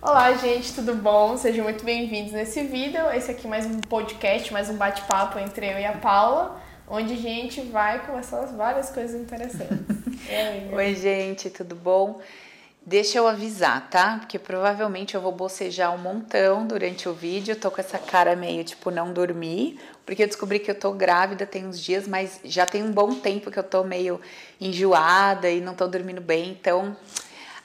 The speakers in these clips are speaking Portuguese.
Olá, gente, tudo bom? Sejam muito bem-vindos nesse vídeo. Esse aqui é mais um podcast, mais um bate-papo entre eu e a Paula, onde a gente vai conversar várias coisas interessantes. Oi, gente, tudo bom? Deixa eu avisar, tá? Porque provavelmente eu vou bocejar um montão durante o vídeo. tô com essa cara meio tipo não dormir, porque eu descobri que eu tô grávida tem uns dias, mas já tem um bom tempo que eu tô meio enjoada e não tô dormindo bem, então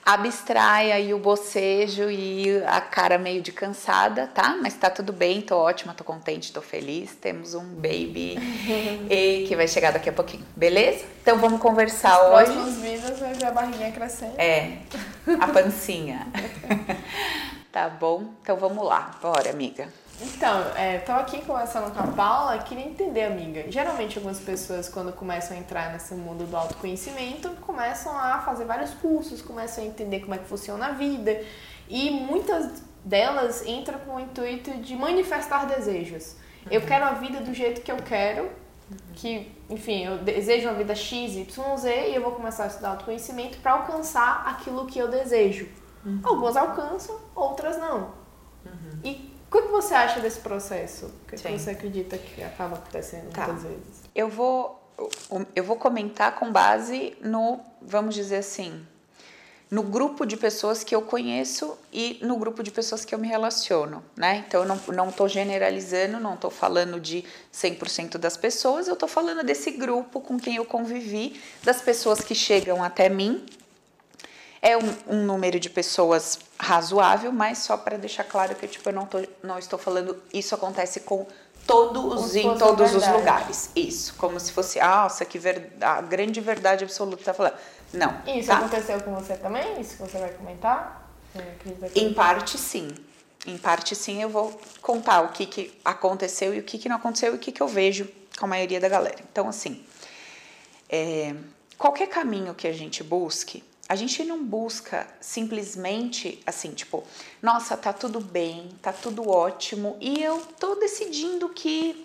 abstrai aí o bocejo e a cara meio de cansada, tá? Mas tá tudo bem, tô ótima, tô contente, tô feliz. Temos um baby e que vai chegar daqui a pouquinho, beleza? Então vamos conversar Os hoje. próximos vídeos vai ver a barriguinha crescendo. É, a pancinha. tá bom? Então vamos lá, bora, amiga. Então, é, tô aqui conversando com a Paula, queria entender, amiga. Geralmente algumas pessoas, quando começam a entrar nesse mundo do autoconhecimento, começam a fazer vários cursos, começam a entender como é que funciona a vida. E muitas delas entram com o intuito de manifestar desejos. Eu Uhum. quero a vida do jeito que eu quero, que, enfim, eu desejo uma vida X, Y, Z, e eu vou começar a estudar autoconhecimento para alcançar aquilo que eu desejo. Uhum. Algumas alcançam, outras não. E o que você acha desse processo? O que, Sim. você acredita que acaba acontecendo Tá. muitas vezes? Eu vou eu vou comentar com base no, vamos dizer assim, no grupo de pessoas que eu conheço e no grupo de pessoas que eu me relaciono, né? Então eu não, não tô generalizando, não tô falando de 100% das pessoas, eu tô falando desse grupo com quem eu convivi, das pessoas que chegam até mim. É um, um número de pessoas razoável, mas só para deixar claro que tipo, eu não, tô, não estou falando isso acontece com todos em todos os lugares. Isso, como se fosse, nossa, que ver, a grande verdade absoluta tá falando. Não. Isso tá? aconteceu com você também? Isso que você vai comentar? Você que- Em parte, sim. Em parte, sim, eu vou contar o que, que aconteceu e o que, que não aconteceu e o que, que eu vejo com a maioria da galera. Então, assim, é, qualquer caminho que a gente busque, a gente não busca simplesmente assim, tipo, nossa, tá tudo bem, tá tudo ótimo e eu tô decidindo que,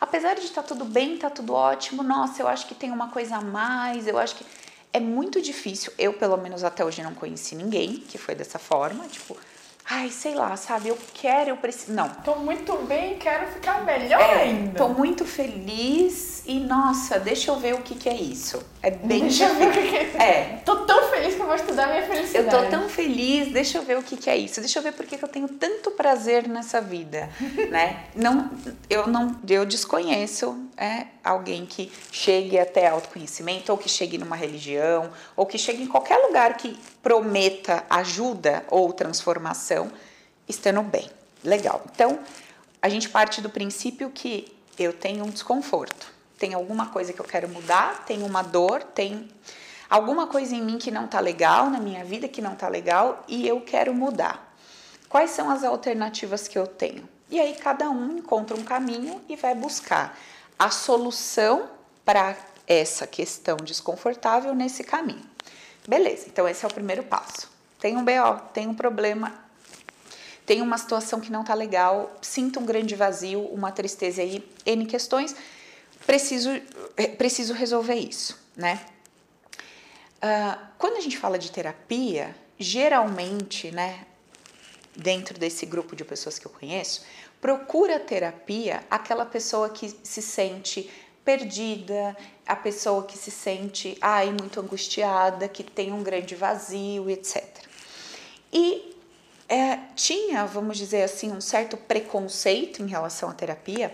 apesar de tá tudo bem, tá tudo ótimo, nossa, eu acho que tem uma coisa a mais, eu acho que. É muito difícil, eu pelo menos até hoje não conheci ninguém que foi dessa forma, tipo, ai, sei lá, sabe, eu quero, eu preciso. Não, Tô muito bem, quero ficar melhor é, ainda. Tô muito feliz e, nossa, deixa eu ver o que, que é isso. É bem Deixa eu ver o que que É, Tô tão feliz que eu vou estudar minha eu felicidade. tô tão feliz, deixa eu ver o que, que é isso. Deixa eu ver por que que eu tenho tanto prazer nessa vida, né? Não, eu não, eu desconheço é, alguém que chegue até autoconhecimento ou que chegue numa religião ou que chegue em qualquer lugar que prometa ajuda ou transformação estando bem. Legal. Então, a gente parte do princípio que eu tenho um desconforto, tem alguma coisa que eu quero mudar, tem uma dor, tem alguma coisa em mim que não tá legal, na minha vida que não tá legal e eu quero mudar. Quais são as alternativas que eu tenho? E aí cada um encontra um caminho e vai buscar a solução para essa questão desconfortável nesse caminho. Beleza, então esse é o primeiro passo. Tem um BO, tem um problema, tem uma situação que não tá legal, sinto um grande vazio, uma tristeza aí, N questões, preciso, eh, preciso resolver isso, né? Ah, quando a gente fala de terapia, geralmente, né, dentro desse grupo de pessoas que eu conheço, procura terapia aquela pessoa que se sente perdida, a pessoa que se sente ai, muito angustiada, que tem um grande vazio, etc. E é, tinha, vamos dizer assim, um certo preconceito em relação à terapia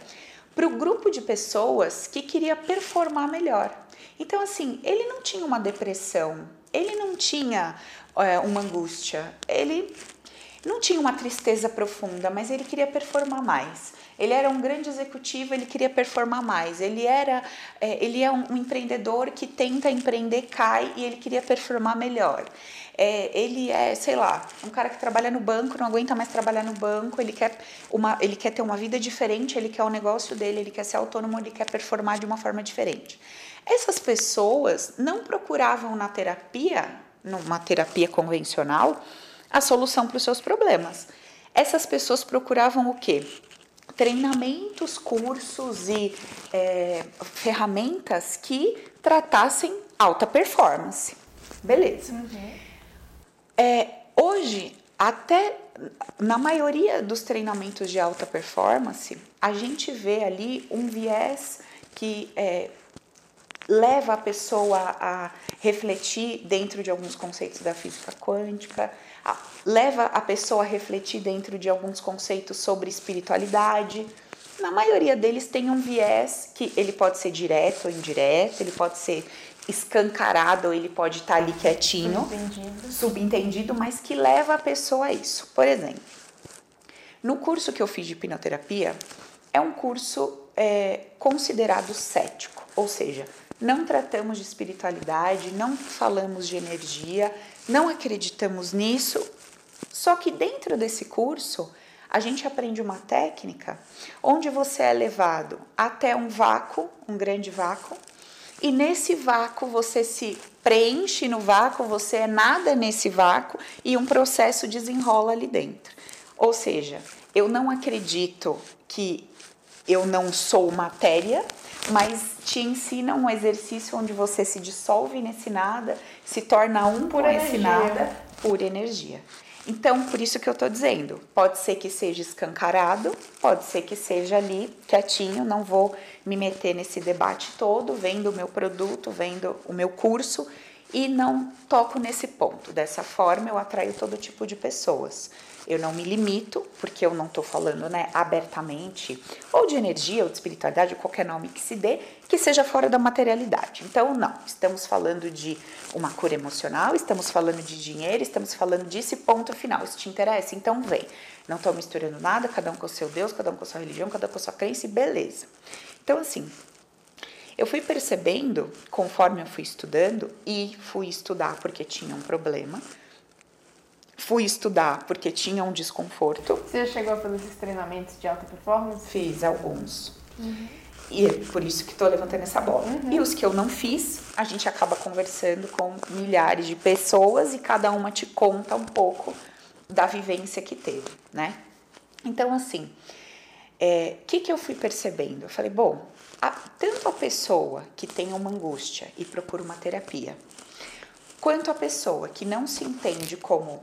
para o grupo de pessoas que queria performar melhor. Então, assim, ele não tinha uma depressão, ele não tinha é, uma angústia, ele não tinha uma tristeza profunda, mas ele queria performar mais. Ele era um grande executivo, ele queria performar mais. Ele era, é, ele é um, um empreendedor que tenta empreender, cai e ele queria performar melhor. É, ele é, sei lá, um cara que trabalha no banco, não aguenta mais trabalhar no banco, ele quer, uma, ele quer ter uma vida diferente, ele quer o negócio dele, ele quer ser autônomo, ele quer performar de uma forma diferente. Essas pessoas não procuravam na terapia, numa terapia convencional, a solução para os seus problemas. Essas pessoas procuravam o quê? Treinamentos, cursos e é, ferramentas que tratassem alta performance. Beleza. É, hoje, até na maioria dos treinamentos de alta performance, a gente vê ali um viés que é, leva a pessoa a refletir dentro de alguns conceitos da física quântica, a, leva a pessoa a refletir dentro de alguns conceitos sobre espiritualidade. Na maioria deles tem um viés que ele pode ser direto ou indireto, ele pode ser escancarado ou ele pode estar ali quietinho, Subentendido. subentendido, mas que leva a pessoa a isso. Por exemplo, no curso que eu fiz de hipnoterapia, é um curso é, considerado cético, ou seja, não tratamos de espiritualidade, não falamos de energia, não acreditamos nisso. Só que dentro desse curso, a gente aprende uma técnica onde você é levado até um vácuo, um grande vácuo, e nesse vácuo você se preenche no vácuo, você é nada nesse vácuo e um processo desenrola ali dentro. Ou seja, eu não acredito que eu não sou matéria, mas te ensina um exercício onde você se dissolve nesse nada, se torna um Por com esse nada, por energia. Então, por isso que eu tô dizendo, pode ser que seja escancarado, pode ser que seja ali quietinho, não vou me meter nesse debate todo, vendo o meu produto, vendo o meu curso e não toco nesse ponto. Dessa forma, eu atraio todo tipo de pessoas. Eu não me limito, porque eu não estou falando né, abertamente, ou de energia, ou de espiritualidade, ou qualquer nome que se dê, que seja fora da materialidade. Então, não, estamos falando de uma cura emocional, estamos falando de dinheiro, estamos falando disso e ponto final. Isso te interessa? Então vem. Não estou misturando nada, cada um com o seu Deus, cada um com a sua religião, cada um com a sua crença e beleza. Então, assim, eu fui percebendo, conforme eu fui estudando, e fui estudar porque tinha um problema, fui estudar porque tinha um desconforto, Você já chegou a fazer esses treinamentos de alta performance? fiz alguns. E é por isso que estou levantando essa bola. E os que eu não fiz, a gente acaba conversando com milhares de pessoas e cada uma te conta um pouco da vivência que teve, né? Então, assim, o que, que eu fui percebendo? Eu falei, bom, a, tanto a pessoa que tem uma angústia e procura uma terapia, quanto a pessoa que não se entende como,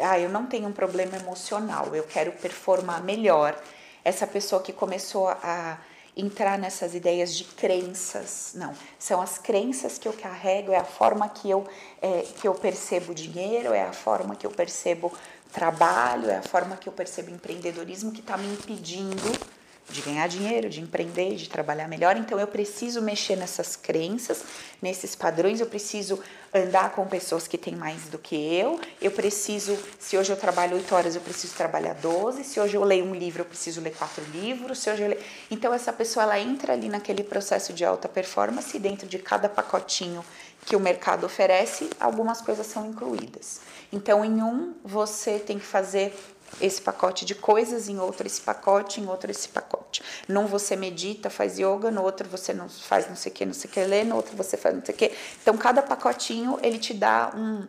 ah, eu não tenho um problema emocional, eu quero performar melhor, essa pessoa que começou a entrar nessas ideias de crenças, não, são as crenças que eu carrego, é a forma que eu, é, que eu percebo dinheiro, é a forma que eu percebo trabalho, é a forma que eu percebo empreendedorismo que está me impedindo de ganhar dinheiro, de empreender, de trabalhar melhor. Então eu preciso mexer nessas crenças, nesses padrões, eu preciso andar com pessoas que têm mais do que eu. Eu preciso, se hoje eu trabalho 8 horas, eu preciso trabalhar 12. Se hoje eu leio um livro, eu preciso ler quatro livros. Se hoje eu leio... Então essa pessoa ela entra ali naquele processo de alta performance e dentro de cada pacotinho que o mercado oferece, algumas coisas são incluídas. Então em um você tem que fazer esse pacote de coisas, em outro esse pacote, em outro esse pacote. Num você medita, faz yoga, no outro você não faz não sei o que, não sei o que lê, no outro você faz não sei o que. Então, cada pacotinho, ele te dá um,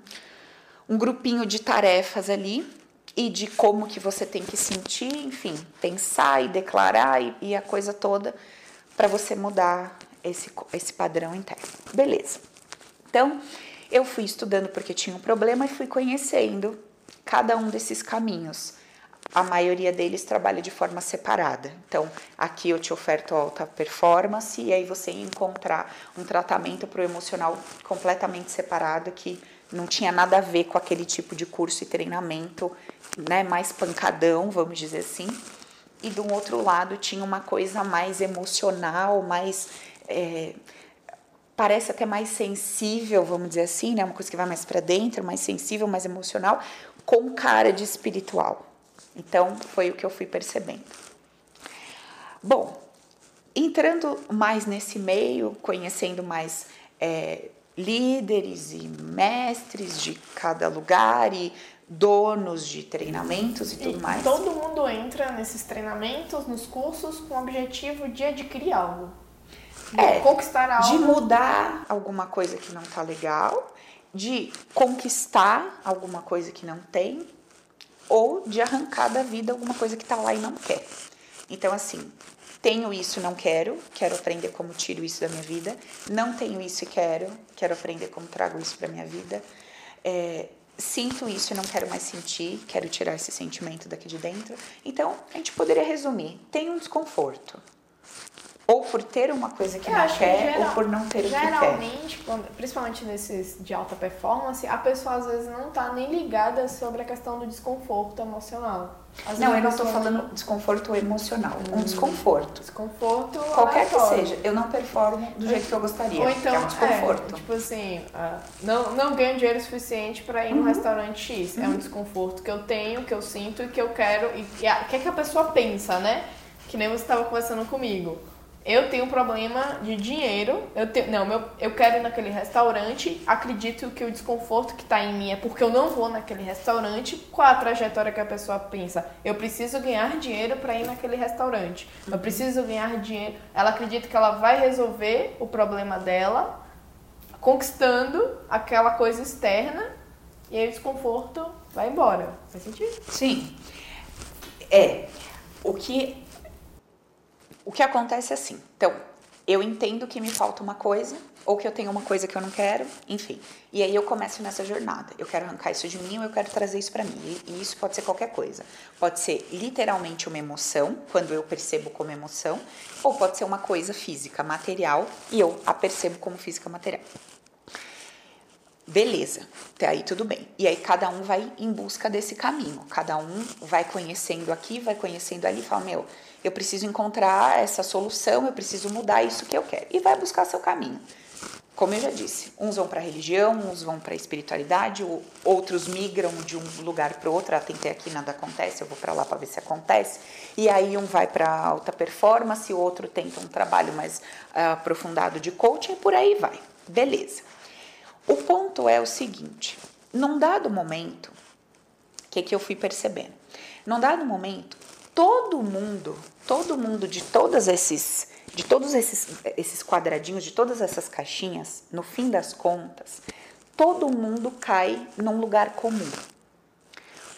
um grupinho de tarefas ali e de como que você tem que sentir, enfim, pensar e declarar e, e a coisa toda para você mudar esse, esse padrão interno. Beleza. Então, eu fui estudando porque tinha um problema e fui conhecendo cada um desses caminhos. A maioria deles trabalha de forma separada. Então, aqui eu te oferto alta performance e aí você encontrar um tratamento para o emocional completamente separado que não tinha nada a ver com aquele tipo de curso e treinamento, né, mais pancadão, vamos dizer assim. E do outro lado tinha uma coisa mais emocional, mais é, parece até mais sensível, vamos dizer assim, né? Uma coisa que vai mais para dentro, mais sensível, mais emocional, com cara de espiritual. Então, foi o que eu fui percebendo. Bom, entrando mais nesse meio, conhecendo mais é, líderes e mestres de cada lugar e donos de treinamentos e tudo E mais. todo mundo entra nesses treinamentos, nos cursos, com o objetivo de adquirir algo. De É, conquistar algo. de mudar alguma coisa que não tá legal, de conquistar alguma coisa que não tem, ou de arrancar da vida alguma coisa que tá lá e não quer. Então, assim, tenho isso não quero, quero aprender como tiro isso da minha vida. Não tenho isso e quero, quero aprender como trago isso para minha vida. É, sinto isso e não quero mais sentir, quero tirar esse sentimento daqui de dentro. Então, a gente poderia resumir: tem um desconforto. Ou por ter uma coisa que Eu não acho que quer, geral- ou por não ter o que quer. Geralmente, principalmente nesses de alta performance, a pessoa às vezes não tá nem ligada sobre a questão do desconforto emocional. Às Não, eu não estou falando desconforto emocional, um desconforto. Desconforto Qualquer que seja, eu não performo do jeito que eu gostaria. Ou então, que é um desconforto. é, tipo assim, ah, não, não ganho dinheiro suficiente pra ir no Uhum. restaurante X. É um desconforto que eu tenho, que eu sinto e que eu quero. E o que, é que a pessoa pensa, né? Que nem você estava conversando comigo. Eu tenho um problema de dinheiro. Eu tenho, não, meu, eu quero ir naquele restaurante. Acredito que o desconforto que tá em mim é porque eu não vou naquele restaurante. Qual a trajetória que a pessoa pensa? Eu preciso ganhar dinheiro para ir naquele restaurante. Eu preciso ganhar dinheiro. Ela acredita que ela vai resolver o problema dela conquistando aquela coisa externa e aí o desconforto vai embora. Faz sentido? Sim. É. O que, o que acontece é assim. Então, eu entendo que me falta uma coisa, ou que eu tenho uma coisa que eu não quero, enfim. E aí eu começo nessa jornada. Eu quero arrancar isso de mim ou eu quero trazer isso para mim. E, isso pode ser qualquer coisa. Pode ser literalmente uma emoção, quando eu percebo como emoção, ou pode ser uma coisa física, material, e eu a percebo como física material. Beleza, até aí tudo bem. E aí cada um vai em busca desse caminho. Cada um vai conhecendo aqui, vai conhecendo ali, fala: Meu, eu preciso encontrar essa solução, eu preciso mudar isso que eu quero. E vai buscar seu caminho. Como eu já disse, uns vão para a religião, uns vão para a espiritualidade, outros migram de um lugar para outro. Ah, tentei aqui, nada acontece, eu vou para lá para ver se acontece. E aí um vai para alta performance, o outro tenta um trabalho mais ah, aprofundado de coaching e por aí vai. Beleza. O ponto é o seguinte: num dado momento, o que, que eu fui percebendo? Num dado momento, todo mundo, todo mundo de todos esses, de todos esses, esses quadradinhos, de todas essas caixinhas, no fim das contas, todo mundo cai num lugar comum.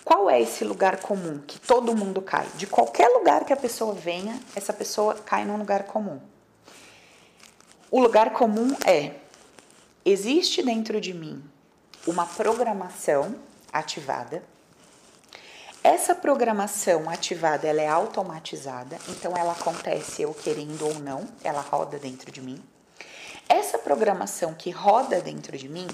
Qual é esse lugar comum que todo mundo cai? De qualquer lugar que a pessoa venha, essa pessoa cai num lugar comum. O lugar comum é existe dentro de mim uma programação ativada. Essa programação ativada ela é automatizada, então ela acontece eu querendo ou não, ela roda dentro de mim. Essa programação que roda dentro de mim,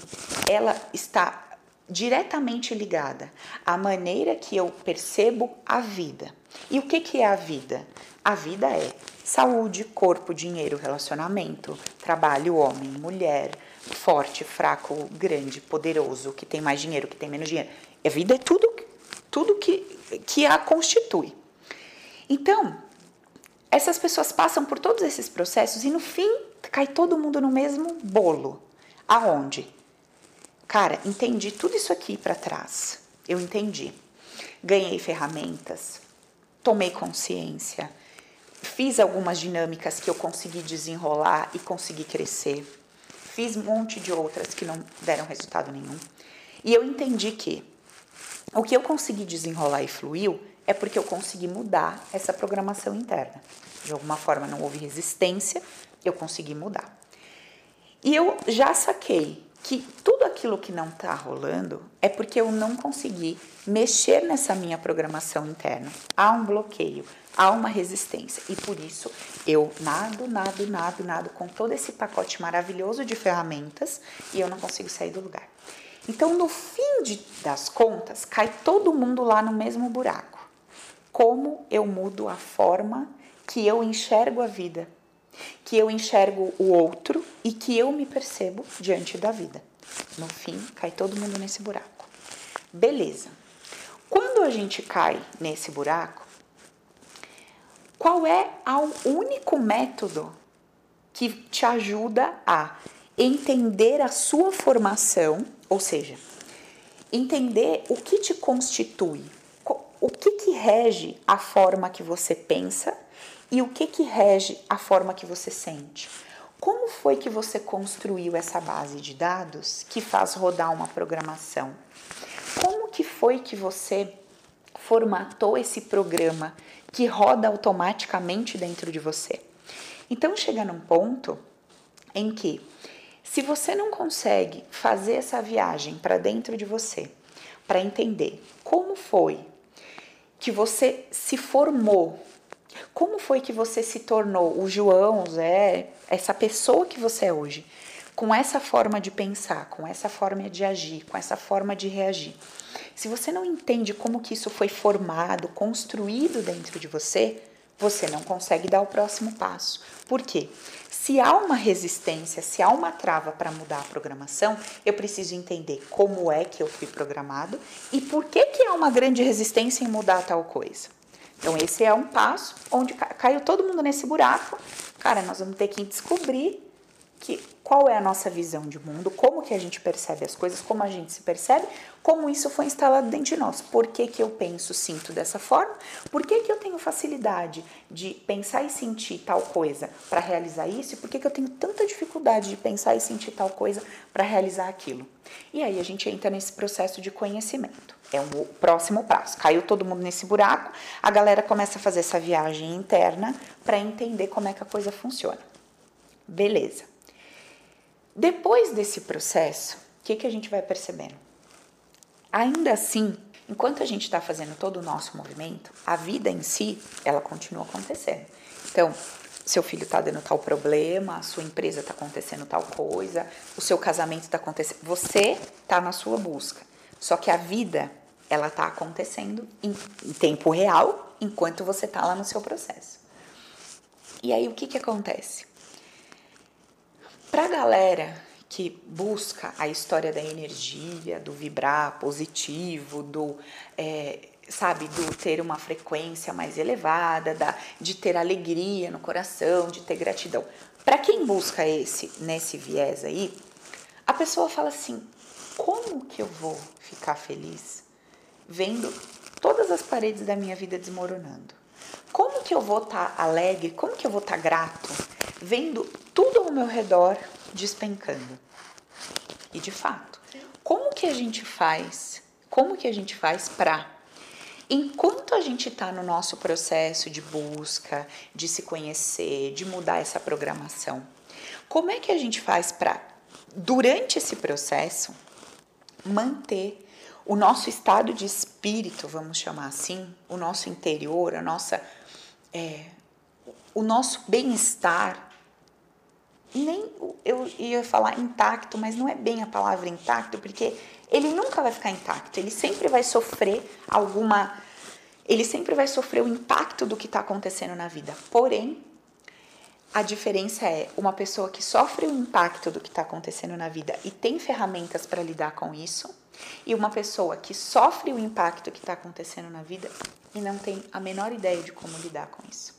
ela está diretamente ligada à maneira que eu percebo a vida. E o que, que é a vida? A vida é saúde, corpo, dinheiro, relacionamento, trabalho, homem, mulher, forte, fraco, grande, poderoso, que tem mais dinheiro, que tem menos dinheiro. A vida é tudo, tudo que, que a constitui. Então, essas pessoas passam por todos esses processos e no fim cai todo mundo no mesmo bolo. Aonde? Cara, entendi tudo isso aqui para trás. Eu entendi. Ganhei ferramentas, tomei consciência, fiz algumas dinâmicas que eu consegui desenrolar e consegui crescer. Fiz um monte de outras que não deram resultado nenhum. E eu entendi que o que eu consegui desenrolar e fluiu é porque eu consegui mudar essa programação interna. De alguma forma não houve resistência, eu consegui mudar. E eu já saquei que tudo aquilo que não está rolando é porque eu não consegui mexer nessa minha programação interna. Há um bloqueio, há uma resistência. E por isso eu nado, nado, nado, nado com todo esse pacote maravilhoso de ferramentas e eu não consigo sair do lugar. Então, no fim de, das contas, cai todo mundo lá no mesmo buraco. Como eu mudo a forma que eu enxergo a vida, que eu enxergo o outro e que eu me percebo diante da vida. No fim, cai todo mundo nesse buraco. Beleza. Quando a gente cai nesse buraco, qual é o único método que te ajuda a entender a sua formação, ou seja, entender o que te constitui, o que que rege a forma que você pensa e o que que rege a forma que você sente. Como foi que você construiu essa base de dados que faz rodar uma programação? Como que foi que você formatou esse programa que roda automaticamente dentro de você? Então chega num ponto em que se você não consegue fazer essa viagem para dentro de você para entender como foi que você se formou, como foi que você se tornou o João, o Zé, essa pessoa que você é hoje, com essa forma de pensar, com essa forma de agir, com essa forma de reagir. Se você não entende como que isso foi formado, construído dentro de você, você não consegue dar o próximo passo. Por quê? Se há uma resistência, se há uma trava para mudar a programação, eu preciso entender como é que eu fui programado e por que, que há uma grande resistência em mudar tal coisa. Então, esse é um passo onde caiu todo mundo nesse buraco. Cara, nós vamos ter que descobrir que qual é a nossa visão de mundo, como que a gente percebe as coisas, como a gente se percebe, como isso foi instalado dentro de nós. Por que, que eu penso, sinto dessa forma? Por que, que eu tenho facilidade de pensar e sentir tal coisa para realizar isso? E por que, que eu tenho tanta dificuldade de pensar e sentir tal coisa para realizar aquilo? E aí a gente entra nesse processo de conhecimento. É o próximo passo. Caiu todo mundo nesse buraco, a galera começa a fazer essa viagem interna para entender como é que a coisa funciona. Beleza. Depois desse processo, o que, que a gente vai percebendo? Ainda assim, enquanto a gente está fazendo todo o nosso movimento, a vida em si, ela continua acontecendo. Então, seu filho está dando tal problema, a sua empresa está acontecendo tal coisa, o seu casamento está acontecendo. Você está na sua busca. Só que a vida, ela está acontecendo em, em, tempo real, enquanto você está lá no seu processo. E aí, o que, que acontece? Para a galera que busca a história da energia, do vibrar positivo, do é, sabe, do ter uma frequência mais elevada, da, de ter alegria no coração, de ter gratidão. Para quem busca esse nesse viés aí, a pessoa fala assim: como que eu vou ficar feliz vendo todas as paredes da minha vida desmoronando? Como que eu vou estar tá alegre? Como que eu vou estar tá grato vendo tudo ao meu redor despencando. E de fato, como que a gente faz? Como que a gente faz para enquanto a gente está no nosso processo de busca, de se conhecer, de mudar essa programação, como é que a gente faz para durante esse processo manter o nosso estado de espírito, vamos chamar assim, o nosso interior, a nossa, é, o nosso bem-estar nem eu ia falar intacto, mas não é bem a palavra intacto, porque ele nunca vai ficar intacto, ele sempre vai sofrer alguma. Ele sempre vai sofrer o impacto do que está acontecendo na vida. Porém, a diferença é uma pessoa que sofre o impacto do que está acontecendo na vida e tem ferramentas para lidar com isso, e uma pessoa que sofre o impacto que está acontecendo na vida e não tem a menor ideia de como lidar com isso.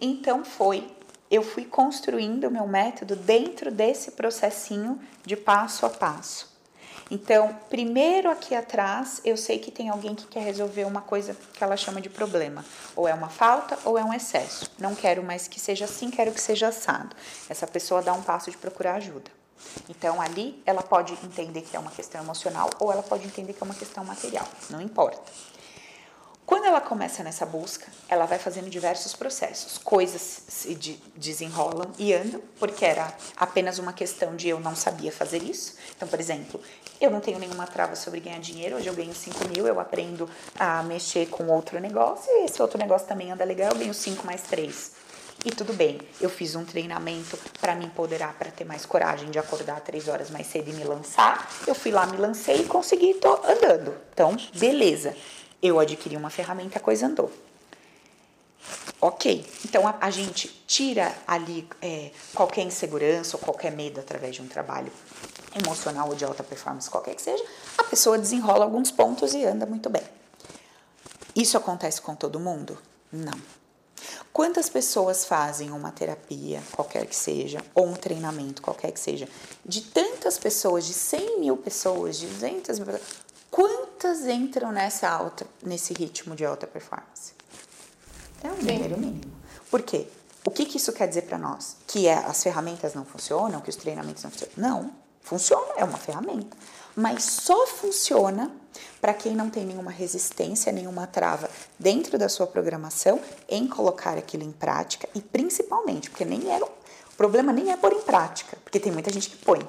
Então foi eu fui construindo o meu método dentro desse processinho de passo a passo. Então, primeiro aqui atrás, eu sei que tem alguém que quer resolver uma coisa que ela chama de problema. Ou é uma falta ou é um excesso. Não quero mais que seja assim, quero que seja assado. Essa pessoa dá um passo de procurar ajuda. Então, ali, ela pode entender que é uma questão emocional ou ela pode entender que é uma questão material. Não importa. Quando ela começa nessa busca, ela vai fazendo diversos processos. Coisas se de desenrolam e andam, porque era apenas uma questão de eu não sabia fazer isso. Então, por exemplo, eu não tenho nenhuma trava sobre ganhar dinheiro, hoje eu ganho 5 mil, eu aprendo a mexer com outro negócio, e esse outro negócio também anda legal, eu ganho 5 mais 3. E tudo bem, eu fiz um treinamento para me empoderar, para ter mais coragem de acordar três horas mais cedo e me lançar. Eu fui lá, me lancei e consegui, tô andando. Então, beleza eu adquiri uma ferramenta, a coisa andou. Ok, então a, a gente tira ali é, qualquer insegurança ou qualquer medo através de um trabalho emocional ou de alta performance, qualquer que seja, a pessoa desenrola alguns pontos e anda muito bem. Isso acontece com todo mundo? Não. Quantas pessoas fazem uma terapia, qualquer que seja, ou um treinamento, qualquer que seja, de tantas pessoas, de 100 mil pessoas, de 200 mil pessoas, Quantas entram nessa alta, nesse ritmo de alta performance? É um número mínimo. Por quê? O que, que isso quer dizer para nós? Que é, as ferramentas não funcionam, que os treinamentos não funcionam? Não, funciona, é uma ferramenta. Mas só funciona para quem não tem nenhuma resistência, nenhuma trava dentro da sua programação em colocar aquilo em prática e principalmente, porque nem é, o problema nem é pôr em prática, porque tem muita gente que põe.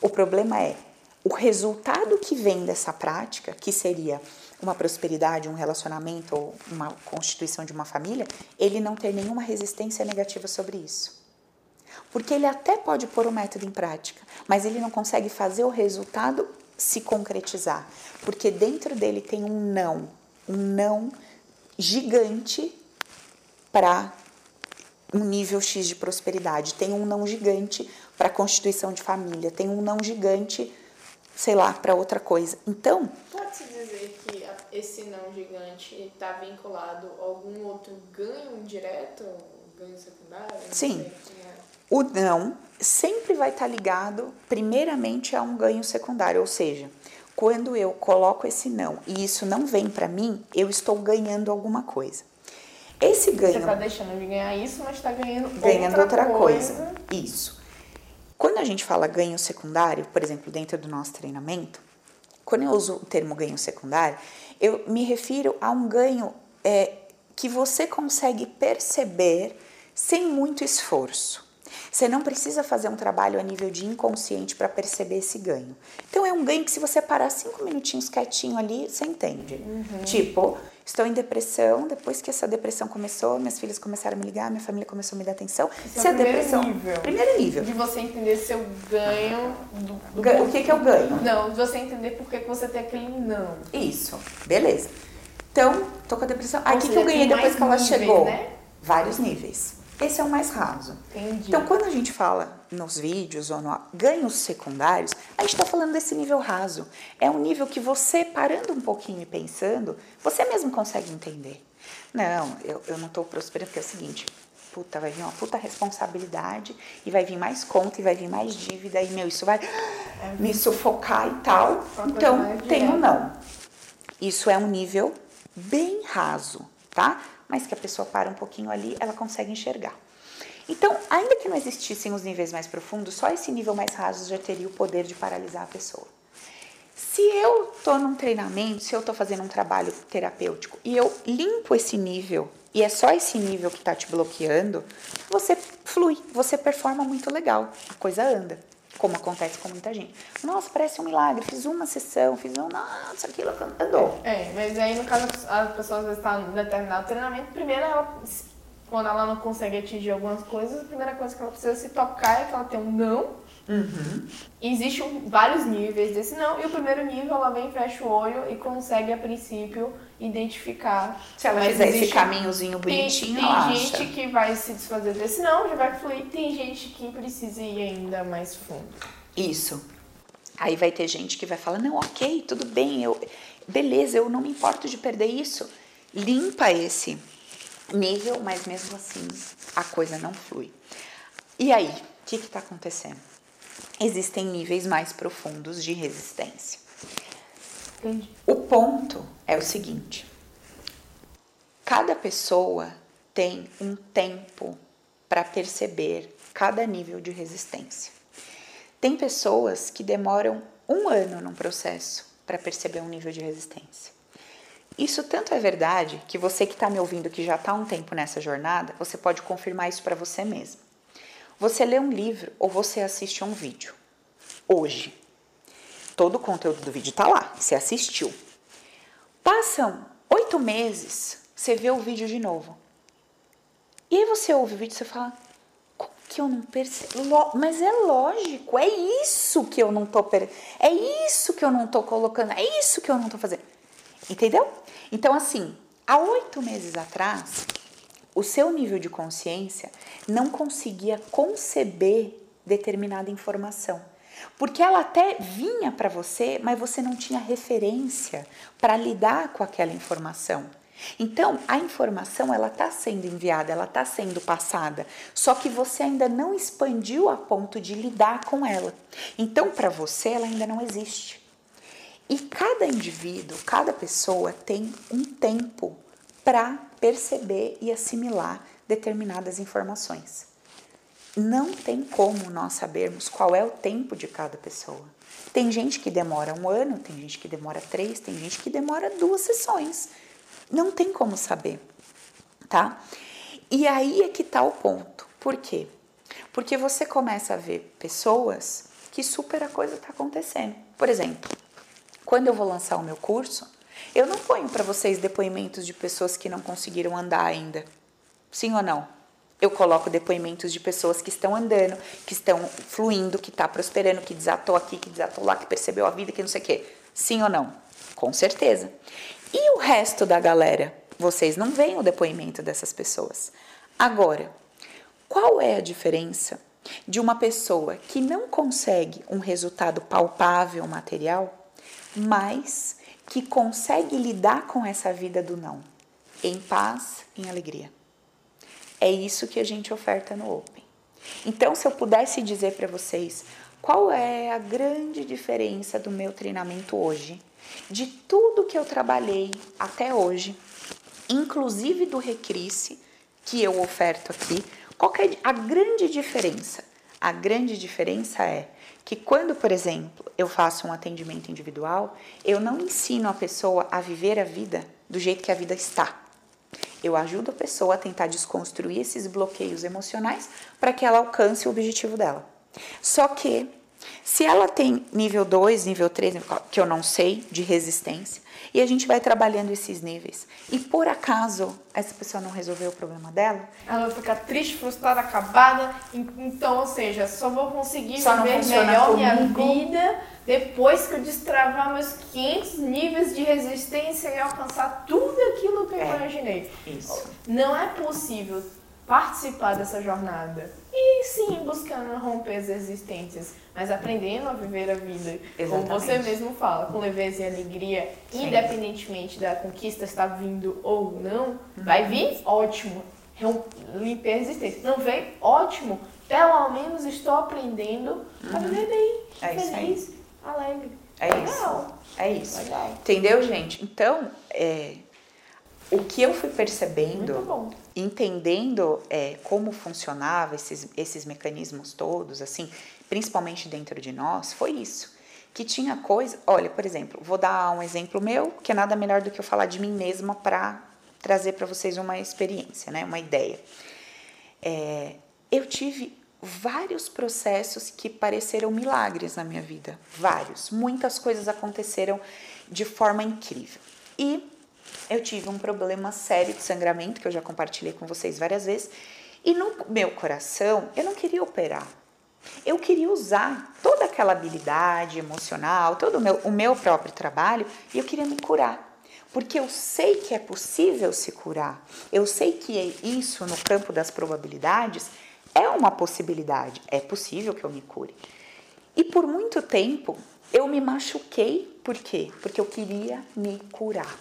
O problema é o resultado que vem dessa prática, que seria uma prosperidade, um relacionamento ou uma constituição de uma família, ele não ter nenhuma resistência negativa sobre isso. Porque ele até pode pôr o método em prática, mas ele não consegue fazer o resultado se concretizar, porque dentro dele tem um não, um não gigante para um nível X de prosperidade, tem um não gigante para constituição de família, tem um não gigante, sei lá, para outra coisa. Então, pode-se dizer que esse não gigante está vinculado a algum outro ganho indireto, ganho secundário? Sim. É. O não sempre vai estar ligado, primeiramente, a um ganho secundário, ou seja, quando eu coloco esse não e isso não vem para mim, eu estou ganhando alguma coisa. Esse ganho. Você está deixando de ganhar isso, mas está ganhando, ganhando outra, outra coisa. coisa. Isso. Quando a gente fala ganho secundário, por exemplo, dentro do nosso treinamento, quando eu uso o termo ganho secundário, eu me refiro a um ganho é, que você consegue perceber sem muito esforço. Você não precisa fazer um trabalho a nível de inconsciente para perceber esse ganho. Então é um ganho que se você parar cinco minutinhos quietinho ali, você entende. Uhum. Tipo, estou em depressão, depois que essa depressão começou, minhas filhas começaram a me ligar, minha família começou a me dar atenção. Esse se é a depressão, nível. Primeiro nível. De você entender seu ganho. Do, do o que, que é o ganho? Não, de você entender por que você tem aquele não. Isso, beleza. Então, tô com a depressão. O que, que eu ganhei depois que ela níveis, chegou? Né? Vários níveis. Esse é o mais raso. Entendi. Então, quando a gente fala nos vídeos ou no ganhos secundários, a gente está falando desse nível raso. É um nível que você, parando um pouquinho e pensando, você mesmo consegue entender. Não, eu, eu não estou prosperando, porque é o seguinte, puta, vai vir uma puta responsabilidade e vai vir mais conta e vai vir mais dívida e, meu, isso vai é me sufocar e tal. Então, tem ou não. Isso é um nível bem raso, tá? Mas que a pessoa para um pouquinho ali, ela consegue enxergar. Então, ainda que não existissem os níveis mais profundos, só esse nível mais raso já teria o poder de paralisar a pessoa. Se eu estou num treinamento, se eu estou fazendo um trabalho terapêutico e eu limpo esse nível e é só esse nível que está te bloqueando, você flui, você performa muito legal, a coisa anda como acontece com muita gente. Nossa, parece um milagre, fiz uma sessão, fiz um, nossa, aquilo andou. É, mas aí no caso a pessoa às vezes está em determinado treinamento, primeiro ela, quando ela não consegue atingir algumas coisas, a primeira coisa que ela precisa se tocar é que ela tem um não Uhum. Existem vários níveis desse não, e o primeiro nível ela vem, fecha o olho e consegue, a princípio, identificar. Se ela fizer existe... esse caminhozinho bonitinho, Tem, tem gente acha. que vai se desfazer desse não, já vai fluir, tem gente que precisa ir ainda mais fundo. Isso. Aí vai ter gente que vai falar: não, ok, tudo bem, eu, beleza, eu não me importo de perder isso. Limpa esse nível, mas mesmo assim a coisa não flui. E aí, o que está acontecendo? existem níveis mais profundos de resistência. Entendi. O ponto é o seguinte: cada pessoa tem um tempo para perceber cada nível de resistência. Tem pessoas que demoram um ano num processo para perceber um nível de resistência. Isso tanto é verdade que você que está me ouvindo, que já está um tempo nessa jornada, você pode confirmar isso para você mesmo. Você lê um livro ou você assiste um vídeo. Hoje. Todo o conteúdo do vídeo está lá, você assistiu. Passam oito meses, você vê o vídeo de novo. E aí você ouve o vídeo e você fala, como que eu não percebo? Mas é lógico, é isso que eu não tô per... é isso que eu não tô colocando, é isso que eu não tô fazendo. Entendeu? Então, assim, há oito meses atrás, o seu nível de consciência não conseguia conceber determinada informação. Porque ela até vinha para você, mas você não tinha referência para lidar com aquela informação. Então, a informação ela está sendo enviada, ela está sendo passada, só que você ainda não expandiu a ponto de lidar com ela. Então, para você, ela ainda não existe. E cada indivíduo, cada pessoa tem um tempo para perceber e assimilar determinadas informações. Não tem como nós sabermos qual é o tempo de cada pessoa. Tem gente que demora um ano, tem gente que demora três, tem gente que demora duas sessões. Não tem como saber, tá? E aí é que tá o ponto. Por quê? Porque você começa a ver pessoas que super a coisa está acontecendo. Por exemplo, quando eu vou lançar o meu curso, eu não ponho para vocês depoimentos de pessoas que não conseguiram andar ainda. Sim ou não? Eu coloco depoimentos de pessoas que estão andando, que estão fluindo, que está prosperando, que desatou aqui, que desatou lá, que percebeu a vida, que não sei o quê. Sim ou não? Com certeza. E o resto da galera? Vocês não veem o depoimento dessas pessoas. Agora, qual é a diferença de uma pessoa que não consegue um resultado palpável material, mas que consegue lidar com essa vida do não, em paz, em alegria? É isso que a gente oferta no Open. Então, se eu pudesse dizer para vocês qual é a grande diferença do meu treinamento hoje, de tudo que eu trabalhei até hoje, inclusive do Recrisse que eu oferto aqui, qual é a grande diferença? A grande diferença é que quando, por exemplo, eu faço um atendimento individual, eu não ensino a pessoa a viver a vida do jeito que a vida está. Eu ajudo a pessoa a tentar desconstruir esses bloqueios emocionais para que ela alcance o objetivo dela. Só que, se ela tem nível 2, nível 3, que eu não sei, de resistência, e a gente vai trabalhando esses níveis, e por acaso essa pessoa não resolveu o problema dela, ela vai ficar triste, frustrada, acabada. Então, ou seja, só vou conseguir só viver melhor minha vida depois que eu destravar meus 500 níveis de resistência e alcançar tudo aquilo que eu é, imaginei. Isso. Não é possível participar dessa jornada. E sim, buscando romper as resistências, mas aprendendo a viver a vida, Exatamente. como você mesmo fala, com leveza e alegria, sim. independentemente da conquista estar vindo ou não, uhum. vai vir? Ótimo. Romper a resistência. Não vem? Ótimo. Pelo menos estou aprendendo uhum. a viver bem, é feliz alegre. É Legal. isso. É isso. Legal. Entendeu, gente? Então, é, o que eu fui percebendo, entendendo é, como funcionava esses, esses mecanismos todos, assim, principalmente dentro de nós, foi isso. Que tinha coisa. Olha, por exemplo, vou dar um exemplo meu, que é nada melhor do que eu falar de mim mesma para trazer para vocês uma experiência, né? Uma ideia. É, eu tive vários processos que pareceram milagres na minha vida. Vários. Muitas coisas aconteceram de forma incrível. E eu tive um problema sério de sangramento, que eu já compartilhei com vocês várias vezes. E no meu coração, eu não queria operar. Eu queria usar toda aquela habilidade emocional, todo o meu, o meu próprio trabalho, e eu queria me curar. Porque eu sei que é possível se curar. Eu sei que isso, no campo das probabilidades, é uma possibilidade, é possível que eu me cure. E por muito tempo eu me machuquei, por quê? Porque eu queria me curar.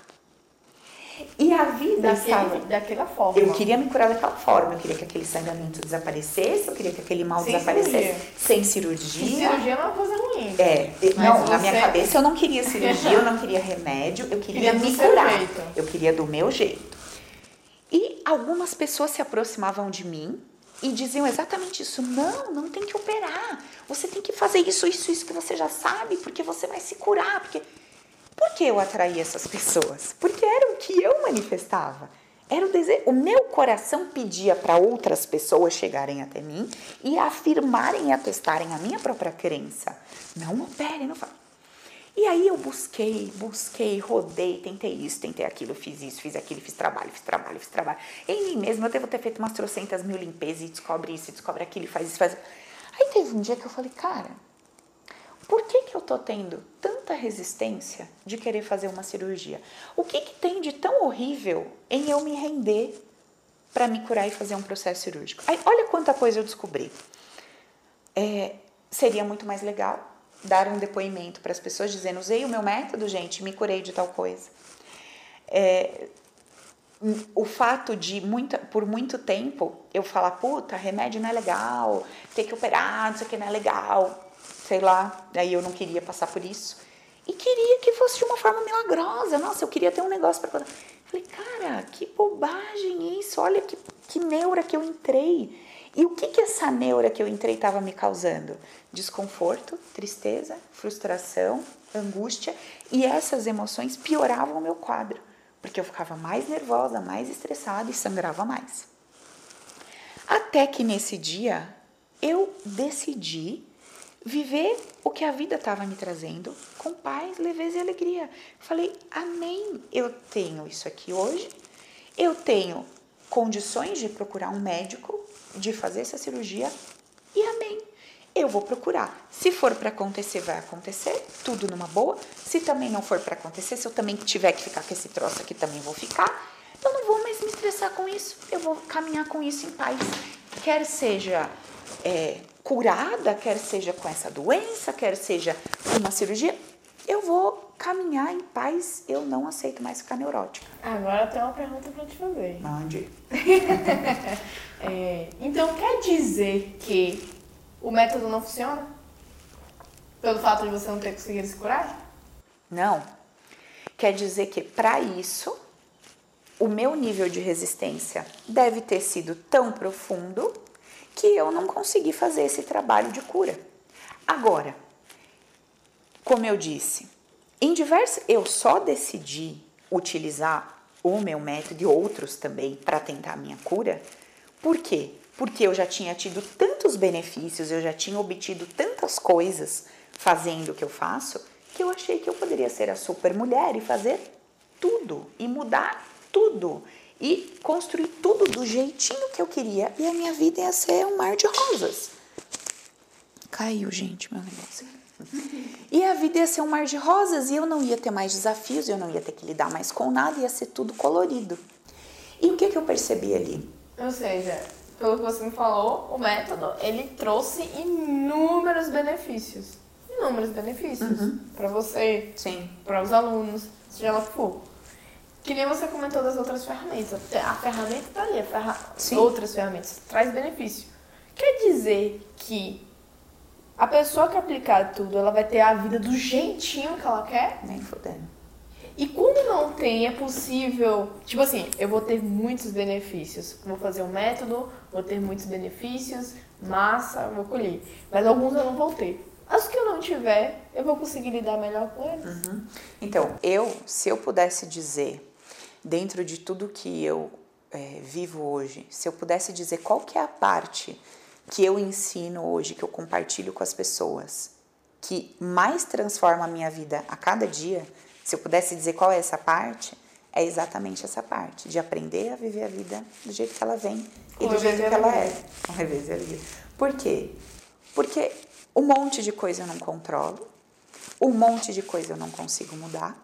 E a vida Daquele, estava daquela forma. Eu queria me curar daquela forma. Eu queria que aquele sangramento desaparecesse, eu queria que aquele mal sem desaparecesse cirurgia. sem cirurgia. cirurgia é uma coisa ruim. É, não, na minha cabeça eu não queria cirurgia, eu não queria remédio, eu queria, queria me curar. Eu queria do meu jeito. E algumas pessoas se aproximavam de mim e diziam exatamente isso. Não, não tem que operar. Você tem que fazer isso, isso, isso que você já sabe, porque você vai se curar. Porque... Por que eu atraí essas pessoas? Porque era o que eu manifestava. Era o desejo. O meu coração pedia para outras pessoas chegarem até mim e afirmarem e atestarem a minha própria crença. Não opere, não faça. E aí eu busquei, busquei, rodei, tentei isso, tentei aquilo, fiz isso, fiz aquilo, fiz trabalho, fiz trabalho, fiz trabalho. Em mim mesma eu devo ter feito umas trocentas mil limpezas e descobre isso, descobre aquilo, faz isso, faz. Aí teve um dia que eu falei, cara, por que, que eu tô tendo tanta resistência de querer fazer uma cirurgia? O que, que tem de tão horrível em eu me render para me curar e fazer um processo cirúrgico? Aí, olha quanta coisa eu descobri. É, seria muito mais legal dar um depoimento para as pessoas dizendo: usei o meu método, gente, me curei de tal coisa. É, o fato de muita, por muito tempo eu falar, puta, remédio não é legal, ter que operar, não sei o que não é legal, sei lá, daí eu não queria passar por isso. E queria que fosse de uma forma milagrosa. Nossa, eu queria ter um negócio para. Falei, cara, que bobagem isso, olha que, que neura que eu entrei. E o que, que essa neura que eu entrei estava me causando? Desconforto, tristeza, frustração, angústia. E essas emoções pioravam o meu quadro, porque eu ficava mais nervosa, mais estressada e sangrava mais. Até que nesse dia eu decidi viver o que a vida estava me trazendo com paz, leveza e alegria. Falei, amém. Eu tenho isso aqui hoje, eu tenho condições de procurar um médico, de fazer essa cirurgia e amém. Eu vou procurar. Se for para acontecer, vai acontecer, tudo numa boa. Se também não for para acontecer, se eu também tiver que ficar com esse troço aqui, também vou ficar. Eu não vou mais me estressar com isso. Eu vou caminhar com isso em paz. Quer seja é, curada, quer seja com essa doença, quer seja uma cirurgia, eu vou caminhar em paz. Eu não aceito mais ficar neurótica. Agora eu tenho uma pergunta para te fazer. Mande. é, então quer dizer que o método não funciona? Pelo fato de você não ter conseguido se curar? Não. Quer dizer que para isso o meu nível de resistência deve ter sido tão profundo que eu não consegui fazer esse trabalho de cura. Agora, como eu disse, em diversos eu só decidi utilizar o meu método e outros também para tentar a minha cura. Por quê? Porque eu já tinha tido tantos benefícios, eu já tinha obtido tantas coisas fazendo o que eu faço, que eu achei que eu poderia ser a super mulher e fazer tudo e mudar tudo e construir tudo do jeitinho que eu queria e a minha vida ia ser um mar de rosas. Caiu, gente, meu negócio. E a vida ia ser um mar de rosas e eu não ia ter mais desafios, eu não ia ter que lidar mais com nada, ia ser tudo colorido. E o que, que eu percebi ali? Ou seja, pelo que você me falou, o método ele trouxe inúmeros benefícios. Inúmeros benefícios. Uhum. Para você, Sim. para os alunos, seja lá o que for. Que nem você comentou das outras ferramentas. A ferramenta tá ali, a ferra... outras ferramentas. Traz benefício. Quer dizer que a pessoa que aplicar tudo, ela vai ter a vida do jeitinho que ela quer? Nem fudendo. E quando não tem, é possível. Tipo assim, eu vou ter muitos benefícios. Vou fazer um método, vou ter muitos benefícios, massa, vou colher. Mas alguns eu não vou ter. As que eu não tiver, eu vou conseguir lidar melhor com eles. Uhum. Então, eu, se eu pudesse dizer dentro de tudo que eu é, vivo hoje, se eu pudesse dizer qual que é a parte que eu ensino hoje, que eu compartilho com as pessoas, que mais transforma a minha vida a cada dia, se eu pudesse dizer qual é essa parte, é exatamente essa parte, de aprender a viver a vida do jeito que ela vem e do jeito que ela é. Com revés alegria. Por quê? Porque um monte de coisa eu não controlo, um monte de coisa eu não consigo mudar,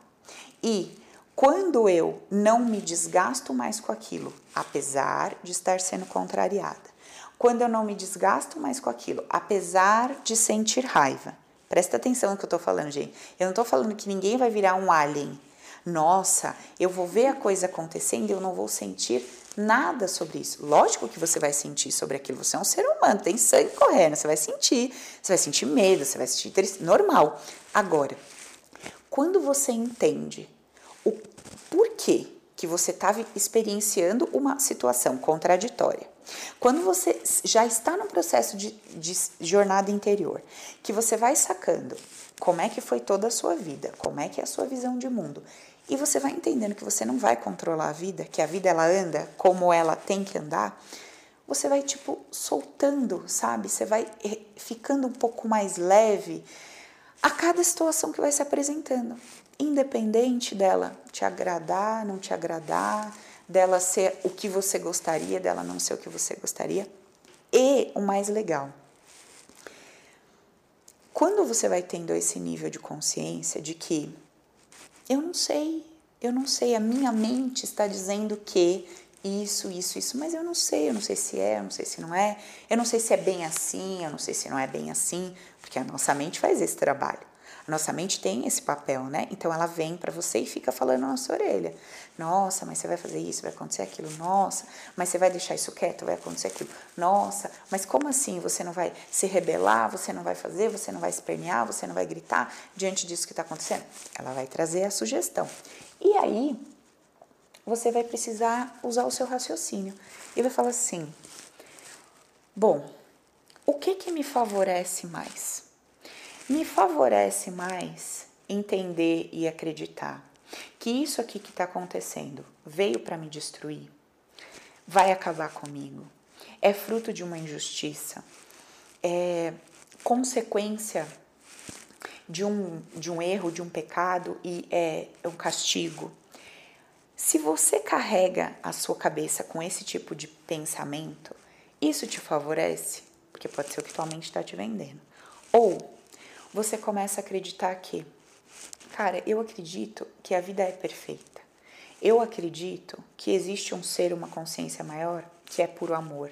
e quando eu não me desgasto mais com aquilo, apesar de estar sendo contrariada, quando eu não me desgasto mais com aquilo, apesar de sentir raiva. Presta atenção no que eu tô falando, gente. Eu não tô falando que ninguém vai virar um alien. Nossa, eu vou ver a coisa acontecendo e eu não vou sentir nada sobre isso. Lógico que você vai sentir sobre aquilo. Você é um ser humano, tem sangue correndo, você vai sentir. Você vai sentir medo, você vai sentir tristeza. Normal. Agora, quando você entende o porquê que você estava experienciando uma situação contraditória. Quando você já está no processo de, de, jornada interior, que você vai sacando como é que foi toda a sua vida, como é que é a sua visão de mundo, e você vai entendendo que você não vai controlar a vida, que a vida ela anda como ela tem que andar, você vai tipo soltando, sabe? Você vai eh, ficando um pouco mais leve a cada situação que vai se apresentando independente dela te agradar, não te agradar, dela ser o que você gostaria, dela não ser o que você gostaria. E o mais legal, quando você vai tendo esse nível de consciência de que eu não sei, eu não sei, a minha mente está dizendo que isso, isso, isso, mas eu não sei, eu não sei se é, eu não sei se não é, eu não sei se é bem assim, eu não sei se não é bem assim, porque a nossa mente faz esse trabalho. Nossa mente tem esse papel, né? Então ela vem para você e fica falando na sua orelha. Nossa, mas você vai fazer isso, vai acontecer aquilo. Nossa, mas você vai deixar isso quieto, vai acontecer aquilo. Nossa, mas como assim? Você não vai se rebelar, você não vai fazer, você não vai espernear, você não vai gritar diante disso que está acontecendo? Ela vai trazer a sugestão. E aí, você vai precisar usar o seu raciocínio e vai falar assim: bom, o que que me favorece mais? Me favorece mais entender e acreditar que isso aqui que está acontecendo veio para me destruir, vai acabar comigo, é fruto de uma injustiça, é, consequência de um, de um erro, de um pecado e é, um castigo. Se você carrega a sua cabeça com esse tipo de pensamento, isso te favorece, porque pode ser o que tua mente está te vendendo. Ou você começa a acreditar que, cara, eu acredito que a vida é perfeita. Eu acredito que existe um ser, uma consciência maior, que é puro amor.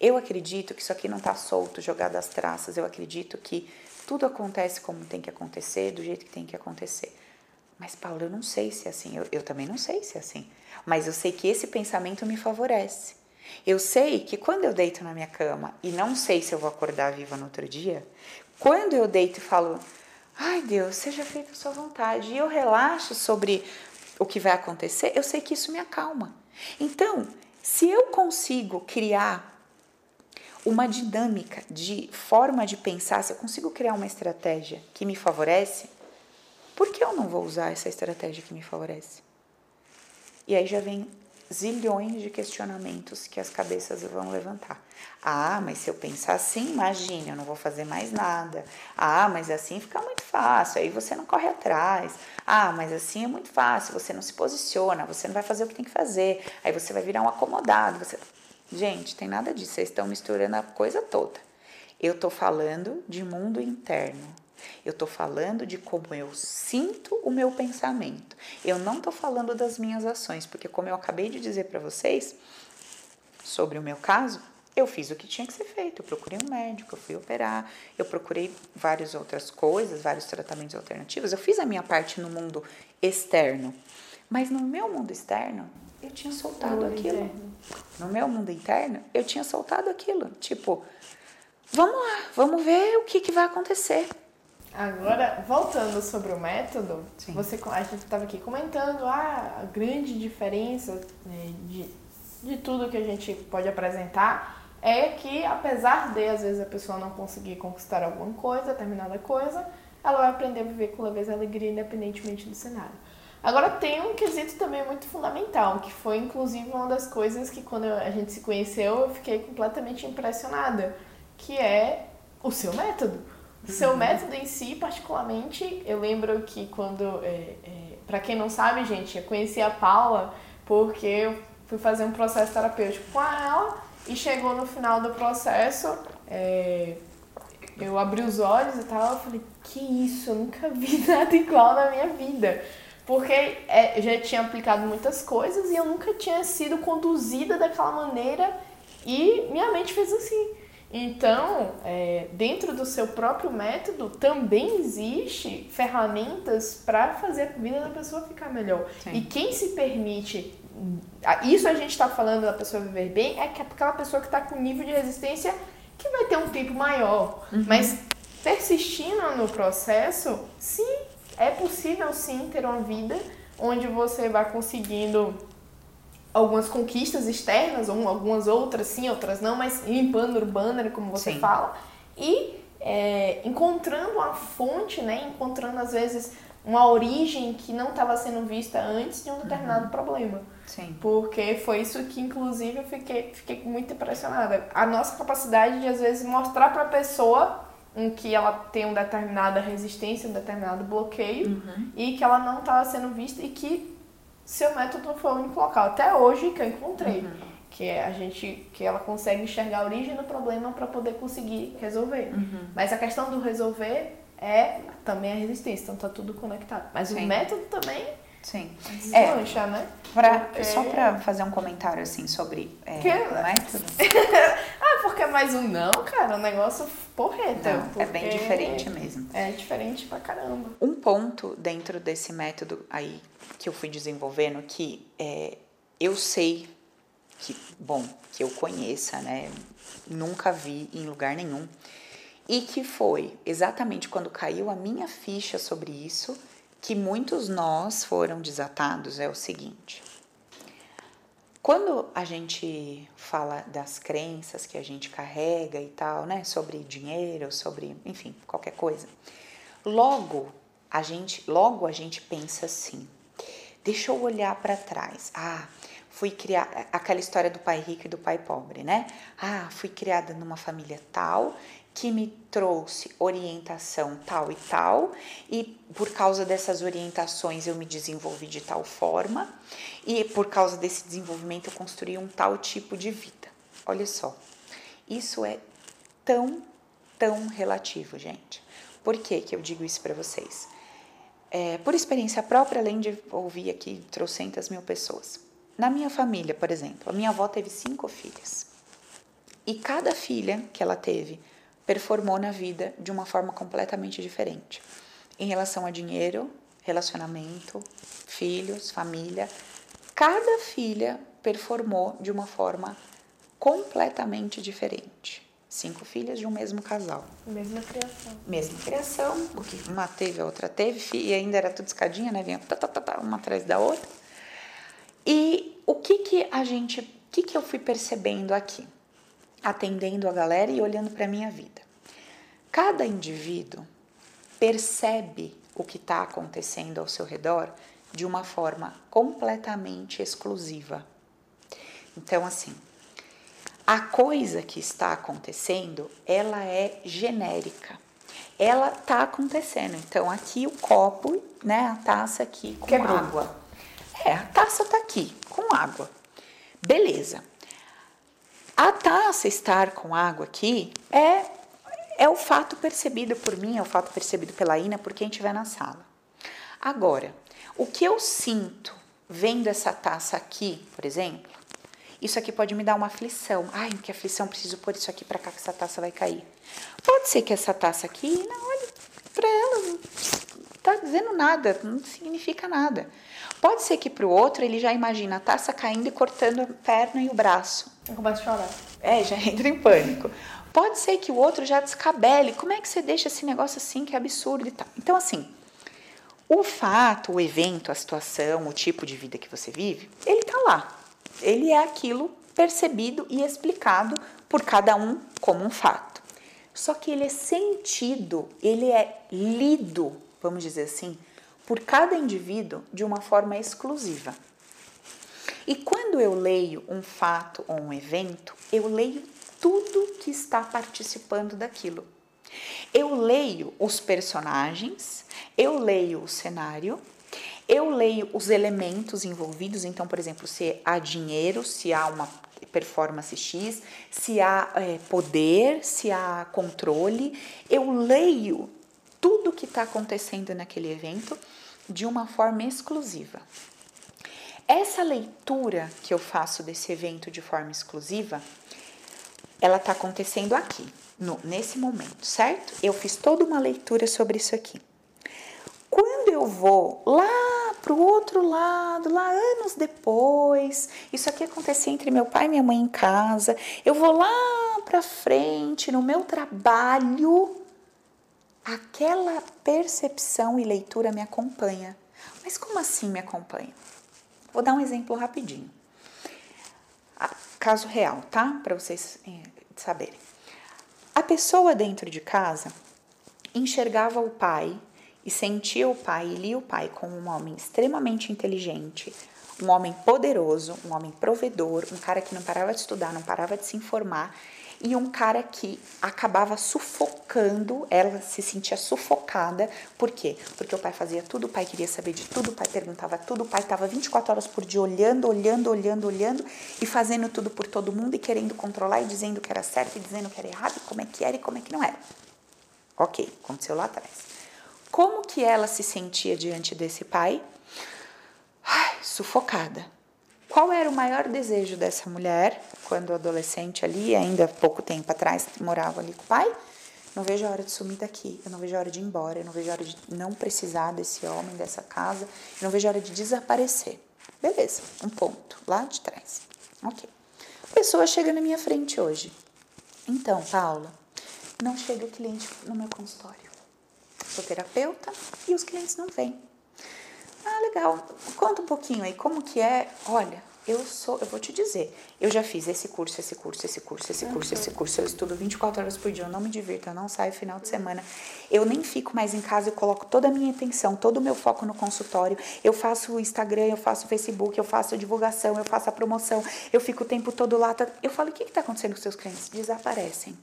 Eu acredito que isso aqui não está solto, jogado às traças. Eu acredito que tudo acontece como tem que acontecer, do jeito que tem que acontecer. Mas, Paulo, eu não sei se é assim. Eu, eu também não sei se é assim. Mas eu sei que esse pensamento me favorece. Eu sei que quando eu deito na minha cama e não sei se eu vou acordar viva no outro dia, quando eu deito e falo, ai Deus, seja feita a sua vontade, e eu relaxo sobre o que vai acontecer, eu sei que isso me acalma. Então, se eu consigo criar uma dinâmica de forma de pensar, se eu consigo criar uma estratégia que me favorece, por que eu não vou usar essa estratégia que me favorece? E aí já vem zilhões de questionamentos que as cabeças vão levantar. Ah, mas se eu pensar assim, imagine, eu não vou fazer mais nada. Ah, mas assim fica muito fácil, aí você não corre atrás. Ah, mas assim é muito fácil, você não se posiciona, você não vai fazer o que tem que fazer, aí você vai virar um acomodado. Você... Gente, tem nada disso, vocês estão misturando a coisa toda. Eu estou falando de mundo interno. Eu estou falando de como eu sinto o meu pensamento. Eu não estou falando das minhas ações, porque como eu acabei de dizer para vocês sobre o meu caso, eu fiz o que tinha que ser feito. Eu procurei um médico, eu fui operar, eu procurei várias outras coisas, vários tratamentos alternativos. Eu fiz a minha parte no mundo externo. Mas no meu mundo externo, eu tinha soltado aquilo. Interno. No meu mundo interno, eu tinha soltado aquilo. Tipo, vamos lá, vamos ver o que, que vai acontecer. Agora, voltando sobre o método, Sim. você, a gente estava aqui comentando ah, a grande diferença de, de tudo que a gente pode apresentar é que, apesar de, às vezes, a pessoa não conseguir conquistar alguma coisa, determinada coisa, ela vai aprender a viver com leveza e alegria, independentemente do cenário. Agora, tem um quesito também muito fundamental, que foi, inclusive, uma das coisas que, quando a gente se conheceu, eu fiquei completamente impressionada, que é o seu método. Seu método em si, particularmente, eu lembro que quando. É, é, para quem não sabe, gente, eu conheci a Paula porque eu fui fazer um processo terapêutico com ela e chegou no final do processo. É, eu abri os olhos e tal, eu falei, que isso, eu nunca vi nada igual na minha vida. Porque é, já tinha aplicado muitas coisas e eu nunca tinha sido conduzida daquela maneira e minha mente fez assim. Então, é, dentro do seu próprio método, também existe ferramentas para fazer a vida da pessoa ficar melhor. Sim. E quem se permite, isso a gente está falando da pessoa viver bem, é que aquela pessoa que está com nível de resistência que vai ter um tempo maior. Uhum. Mas persistindo no processo, sim, é possível sim ter uma vida onde você vai conseguindo algumas conquistas externas, ou algumas outras sim, outras não, mas limpando o banner, como você sim. fala, e é, encontrando a fonte, né, encontrando às vezes uma origem que não estava sendo vista antes de um determinado uhum. problema. Sim. Porque foi isso que, inclusive, eu fiquei, fiquei muito impressionada. A nossa capacidade de, às vezes, mostrar para a pessoa em que ela tem uma determinada resistência, um determinado bloqueio, uhum. e que ela não estava sendo vista e que seu método foi o único local até hoje que eu encontrei. Uhum. Que é a gente, que ela consegue enxergar a origem do problema para poder conseguir resolver. Uhum. Mas a questão do resolver é também a resistência, então tá tudo conectado. Mas Sim. o método também Sim. É, né? Pra, porque... Só para fazer um comentário assim sobre é, que... método. ah, porque é mais um não, cara, um negócio porreta. Não, é bem diferente mesmo. É diferente pra caramba. Um ponto dentro desse método aí que eu fui desenvolvendo que é, eu sei que, bom, que eu conheça, né? Nunca vi em lugar nenhum. E que foi exatamente quando caiu a minha ficha sobre isso que muitos nós foram desatados é o seguinte. Quando a gente fala das crenças que a gente carrega e tal, né, sobre dinheiro, sobre, enfim, qualquer coisa, logo a gente, logo a gente pensa assim: Deixa eu olhar para trás. Ah, fui criar aquela história do pai rico e do pai pobre, né? Ah, fui criada numa família tal que me trouxe orientação tal e tal, e por causa dessas orientações eu me desenvolvi de tal forma, e por causa desse desenvolvimento eu construí um tal tipo de vida. Olha só, isso é tão, tão relativo, gente. Por que, que eu digo isso para vocês? É, por experiência própria, além de ouvir aqui trocentas mil pessoas. Na minha família, por exemplo, a minha avó teve cinco filhas. E cada filha que ela teve performou na vida de uma forma completamente diferente. Em relação a dinheiro, relacionamento, filhos, família, cada filha performou de uma forma completamente diferente. Cinco filhas de um mesmo casal. Mesma criação. Mesma criação, porque uma teve, a outra teve, e ainda era tudo escadinha, né? Vinha tá, tá, tá, tá, uma atrás da outra. E o que que a gente, o que que eu fui percebendo aqui? Atendendo a galera e olhando para a minha vida. Cada indivíduo percebe o que está acontecendo ao seu redor de uma forma completamente exclusiva. Então, assim, a coisa que está acontecendo, ela é genérica. Ela está acontecendo. Então, aqui o copo, né, a taça aqui com Quebrou. água. É, a taça está aqui com água. Beleza. A taça estar com água aqui é, é o fato percebido por mim, é o fato percebido pela Ina, por quem estiver na sala. Agora, o que eu sinto vendo essa taça aqui, por exemplo, isso aqui pode me dar uma aflição. Ai, que aflição, preciso pôr isso aqui para cá que essa taça vai cair. Pode ser que essa taça aqui, não, olha para ela, não está dizendo nada, não significa nada. Pode ser que para o outro ele já imagina a taça caindo e cortando a perna e o braço. E começa a chorar. É, já entra em pânico. Pode ser que o outro já descabele. Como é que você deixa esse negócio assim que é absurdo e tal? Então, assim, o fato, o evento, a situação, o tipo de vida que você vive, ele tá lá. Ele é aquilo percebido e explicado por cada um como um fato. Só que ele é sentido, ele é lido, vamos dizer assim, por cada indivíduo de uma forma exclusiva. E quando eu leio um fato ou um evento, eu leio tudo que está participando daquilo. Eu leio os personagens, eu leio o cenário, eu leio os elementos envolvidos. Então, por exemplo, se há dinheiro, se há uma performance X, se há é, poder, se há controle. Eu leio tudo que está acontecendo naquele evento de uma forma exclusiva. Essa leitura que eu faço desse evento de forma exclusiva, ela está acontecendo aqui, no, nesse momento, certo? Eu fiz toda uma leitura sobre isso aqui. Quando eu vou lá para o outro lado, lá anos depois, isso aqui acontecia entre meu pai e minha mãe em casa, eu vou lá para frente no meu trabalho, aquela percepção e leitura me acompanha. Mas como assim me acompanha? Vou dar um exemplo rapidinho. Ah, caso real, tá? Para vocês eh, saberem. A pessoa dentro de casa enxergava o pai e sentia o pai e lia o pai como um homem extremamente inteligente, um homem poderoso, um homem provedor, um cara que não parava de estudar, não parava de se informar e um cara que acabava sufocando, ela se sentia sufocada. Por quê? Porque o pai fazia tudo, o pai queria saber de tudo, o pai perguntava tudo, o pai estava 24 horas por dia olhando, olhando, olhando, olhando e fazendo tudo por todo mundo e querendo controlar e dizendo que era certo e dizendo que era errado, e como é que era e como é que não era. Ok, aconteceu lá atrás. Como que ela se sentia diante desse pai? Ai, sufocada. Qual era o maior desejo dessa mulher quando adolescente ali, ainda pouco tempo atrás, morava ali com o pai? Não vejo a hora de sumir daqui, eu não vejo a hora de ir embora, eu não vejo a hora de não precisar desse homem, dessa casa, eu não vejo a hora de desaparecer. Beleza, um ponto lá de trás. Ok. Pessoa chega na minha frente hoje. Então, Paula, não chega cliente no meu consultório. Sou terapeuta e os clientes não vêm. Ah, legal. Conta um pouquinho aí, como que é? Olha, Eu sou, eu vou te dizer, eu já fiz esse curso, esse curso, esse curso, esse curso, uhum. esse curso. Eu estudo 24 horas por dia, eu não me divirto, eu não saio final de semana. Eu nem fico mais em casa, eu coloco toda a minha atenção, todo o meu foco no consultório. Eu faço o Instagram, eu faço o Facebook, eu faço a divulgação, eu faço a promoção, eu fico o tempo todo lá. Tá... Eu falo, o que está acontecendo com seus clientes? Desaparecem.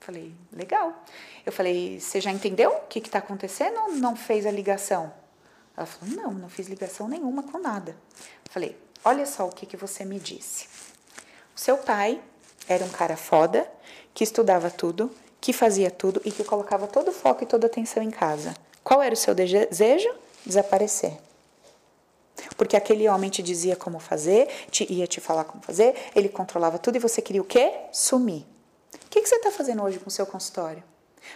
Falei, legal. Eu falei, você já entendeu o que está acontecendo ou não fez a ligação? Ela falou, não, não fiz ligação nenhuma com nada. Falei, Olha só o que, que você me disse. O seu pai era um cara foda, que estudava tudo, que fazia tudo e que colocava todo o foco e toda a atenção em casa. Qual era o seu desejo? Desaparecer. Porque aquele homem te dizia como fazer, te, ia te falar como fazer, ele controlava tudo e você queria o quê? Sumir. O que, que você está fazendo hoje com o seu consultório?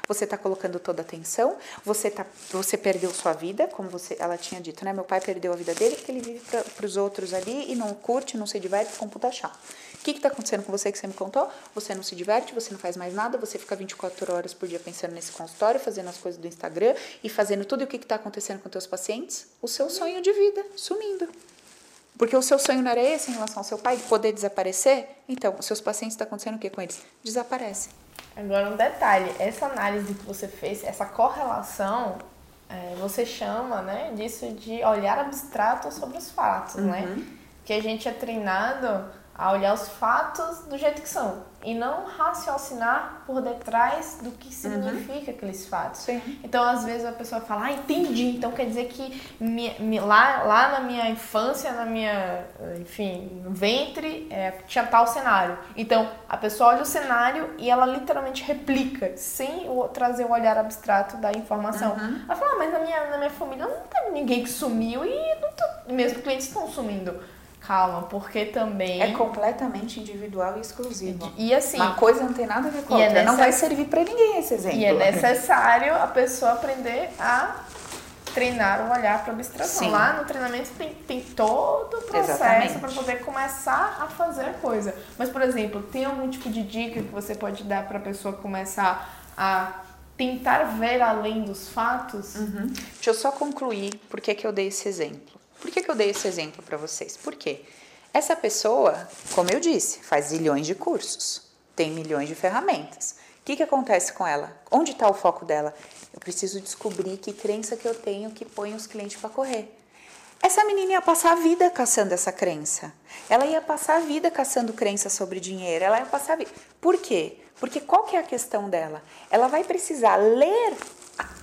Você está colocando toda a atenção, você, tá, você perdeu sua vida, como você, ela tinha dito, né? Meu pai perdeu a vida dele porque ele vive para os outros ali e não curte, não se diverte com puta chá. O que está acontecendo com você que você me contou? Você não se diverte, você não faz mais nada, você fica 24 horas por dia pensando nesse consultório, fazendo as coisas do Instagram e fazendo tudo o que está acontecendo com teus pacientes? O seu sonho de vida sumindo. Porque o seu sonho não era esse em relação ao seu pai, poder desaparecer? Então, os seus pacientes está acontecendo o que com eles? Desaparecem. Agora um detalhe, essa análise que você fez, essa correlação, é, você chama né, disso de olhar abstrato sobre os fatos, né? uhum. né? Que a gente é treinado a olhar os fatos do jeito que são e não raciocinar por detrás do que significa uhum. aqueles fatos. Sim. Então, às vezes a pessoa fala, ah, entendi, então quer dizer que me, me, lá, lá na minha infância, na minha, enfim, ventre, é, tinha tal cenário. Então, a pessoa olha o cenário e ela literalmente replica, sem o, trazer o olhar abstrato da informação. Uhum. Ela fala, ah, mas na minha, na minha família não teve ninguém que sumiu e não tô, mesmo clientes estão sumindo. Calma, porque também. É completamente individual e exclusivo. E, e assim. Uma coisa não tem nada a ver com a é outra. É. Não vai servir para ninguém esse exemplo. E é necessário a pessoa aprender a treinar o olhar para abstração. Sim. Lá no treinamento tem, tem todo o processo para poder começar a fazer a coisa. Mas, por exemplo, tem algum tipo de dica que você pode dar para a pessoa começar a tentar ver além dos fatos? Uhum. Deixa eu só concluir por que eu dei esse exemplo. Por que, que eu dei esse exemplo para vocês? Porque essa pessoa, como eu disse, faz zilhões de cursos, tem milhões de ferramentas. O que, que acontece com ela? Onde está o foco dela? Eu preciso descobrir que crença que eu tenho que põe os clientes para correr. Essa menina ia passar a vida caçando essa crença. Ela ia passar a vida caçando crença sobre dinheiro. Ela ia passar a vida. Por quê? Porque qual que é a questão dela? Ela vai precisar ler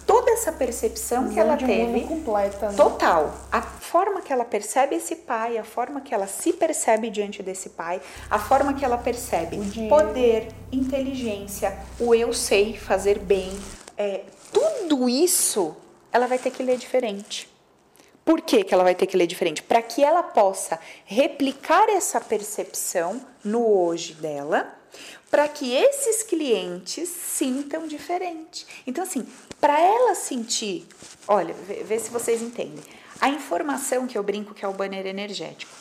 toda essa percepção que ela teve completa, né? total a forma que ela percebe esse pai a forma que ela se percebe diante desse pai a forma que ela percebe poder inteligência o eu sei fazer bem é, tudo isso ela vai ter que ler diferente por que, que ela vai ter que ler diferente? Para que ela possa replicar essa percepção no hoje dela, para que esses clientes sintam diferente. Então, assim, para ela sentir, olha, vê, vê se vocês entendem. A informação que eu brinco que é o banner energético.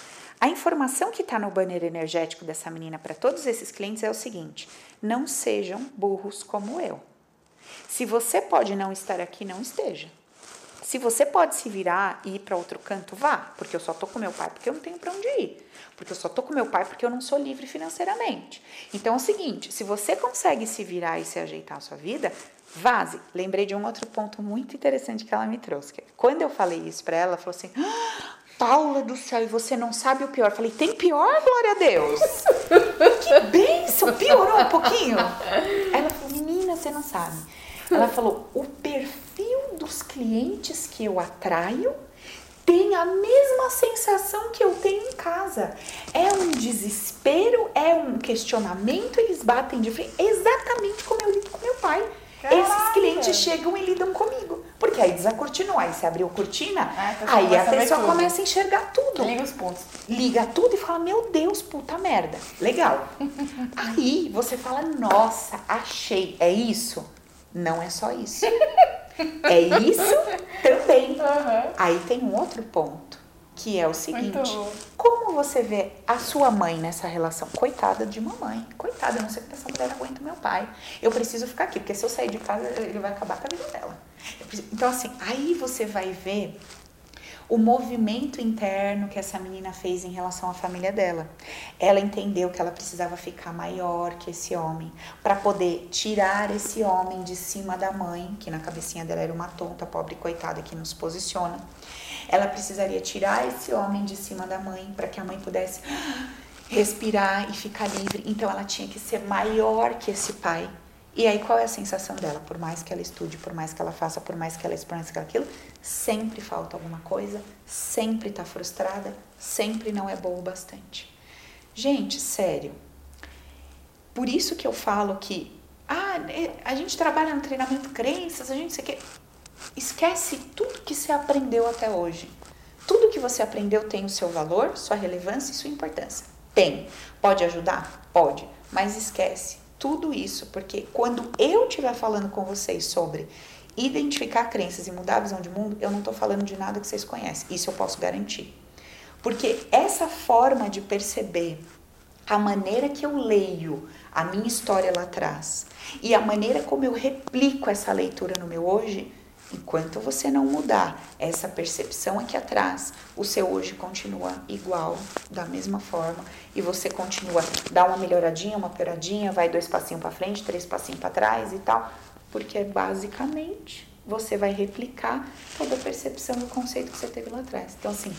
A informação que está no banner energético dessa menina para todos esses clientes é o seguinte: não sejam burros como eu. Se você pode não estar aqui, não esteja. Se você pode se virar e ir para outro canto, vá, porque eu só tô com meu pai porque eu não tenho para onde ir. Porque eu só tô com meu pai porque eu não sou livre financeiramente. Então é o seguinte, se você consegue se virar e se ajeitar a sua vida, Vaze, lembrei de um outro ponto muito interessante que ela me trouxe. Quando eu falei isso para ela, ela falou assim: ah, Paula do céu, e você não sabe o pior. Eu falei: tem pior, glória a Deus. que bênção, piorou um pouquinho. Ela falou: menina, você não sabe. Ela falou: o perfil dos clientes que eu atraio tem a mesma sensação que eu tenho em casa. É um desespero, é um questionamento, eles batem de frente, exatamente como eu lido com meu pai. Caraca. Esses clientes chegam e lidam comigo. Porque aí desacortinou, aí você abriu cortina, ah, aí a pessoa começa a enxergar tudo. Liga os pontos. Liga tudo e fala, meu Deus, puta merda. Legal. aí você fala, nossa, achei. É isso? Não é só isso. é isso também. Uhum. Aí tem um outro ponto que é o seguinte: como você vê a sua mãe nessa relação? Coitada de mamãe, coitada, eu não sei como essa mulher aguenta meu pai. Eu preciso ficar aqui, porque se eu sair de casa, ele vai acabar com a vida dela. Então, assim, aí você vai ver o movimento interno que essa menina fez em relação à família dela. Ela entendeu que ela precisava ficar maior que esse homem para poder tirar esse homem de cima da mãe, que na cabecinha dela era uma tonta, pobre coitada que nos posiciona. Ela precisaria tirar esse homem de cima da mãe para que a mãe pudesse respirar e ficar livre. Então ela tinha que ser maior que esse pai. E aí qual é a sensação dela? Por mais que ela estude, por mais que ela faça, por mais que ela experience aquilo, sempre falta alguma coisa, sempre está frustrada, sempre não é boa o bastante. Gente, sério. Por isso que eu falo que ah, é, a gente trabalha no treinamento crenças, a gente sei que esquece tudo que você aprendeu até hoje. Tudo que você aprendeu tem o seu valor, sua relevância e sua importância. Tem. Pode ajudar? Pode. Mas esquece tudo isso, porque quando eu estiver falando com vocês sobre identificar crenças e mudar a visão de mundo, eu não estou falando de nada que vocês conhecem. Isso eu posso garantir. Porque essa forma de perceber a maneira que eu leio a minha história lá atrás e a maneira como eu replico essa leitura no meu hoje Enquanto você não mudar essa percepção aqui atrás, o seu hoje continua igual, da mesma forma, e você continua, dá uma melhoradinha, uma pioradinha, vai dois passinhos para frente, três passinhos para trás e tal, porque basicamente você vai replicar toda a percepção do conceito que você teve lá atrás. Então, assim,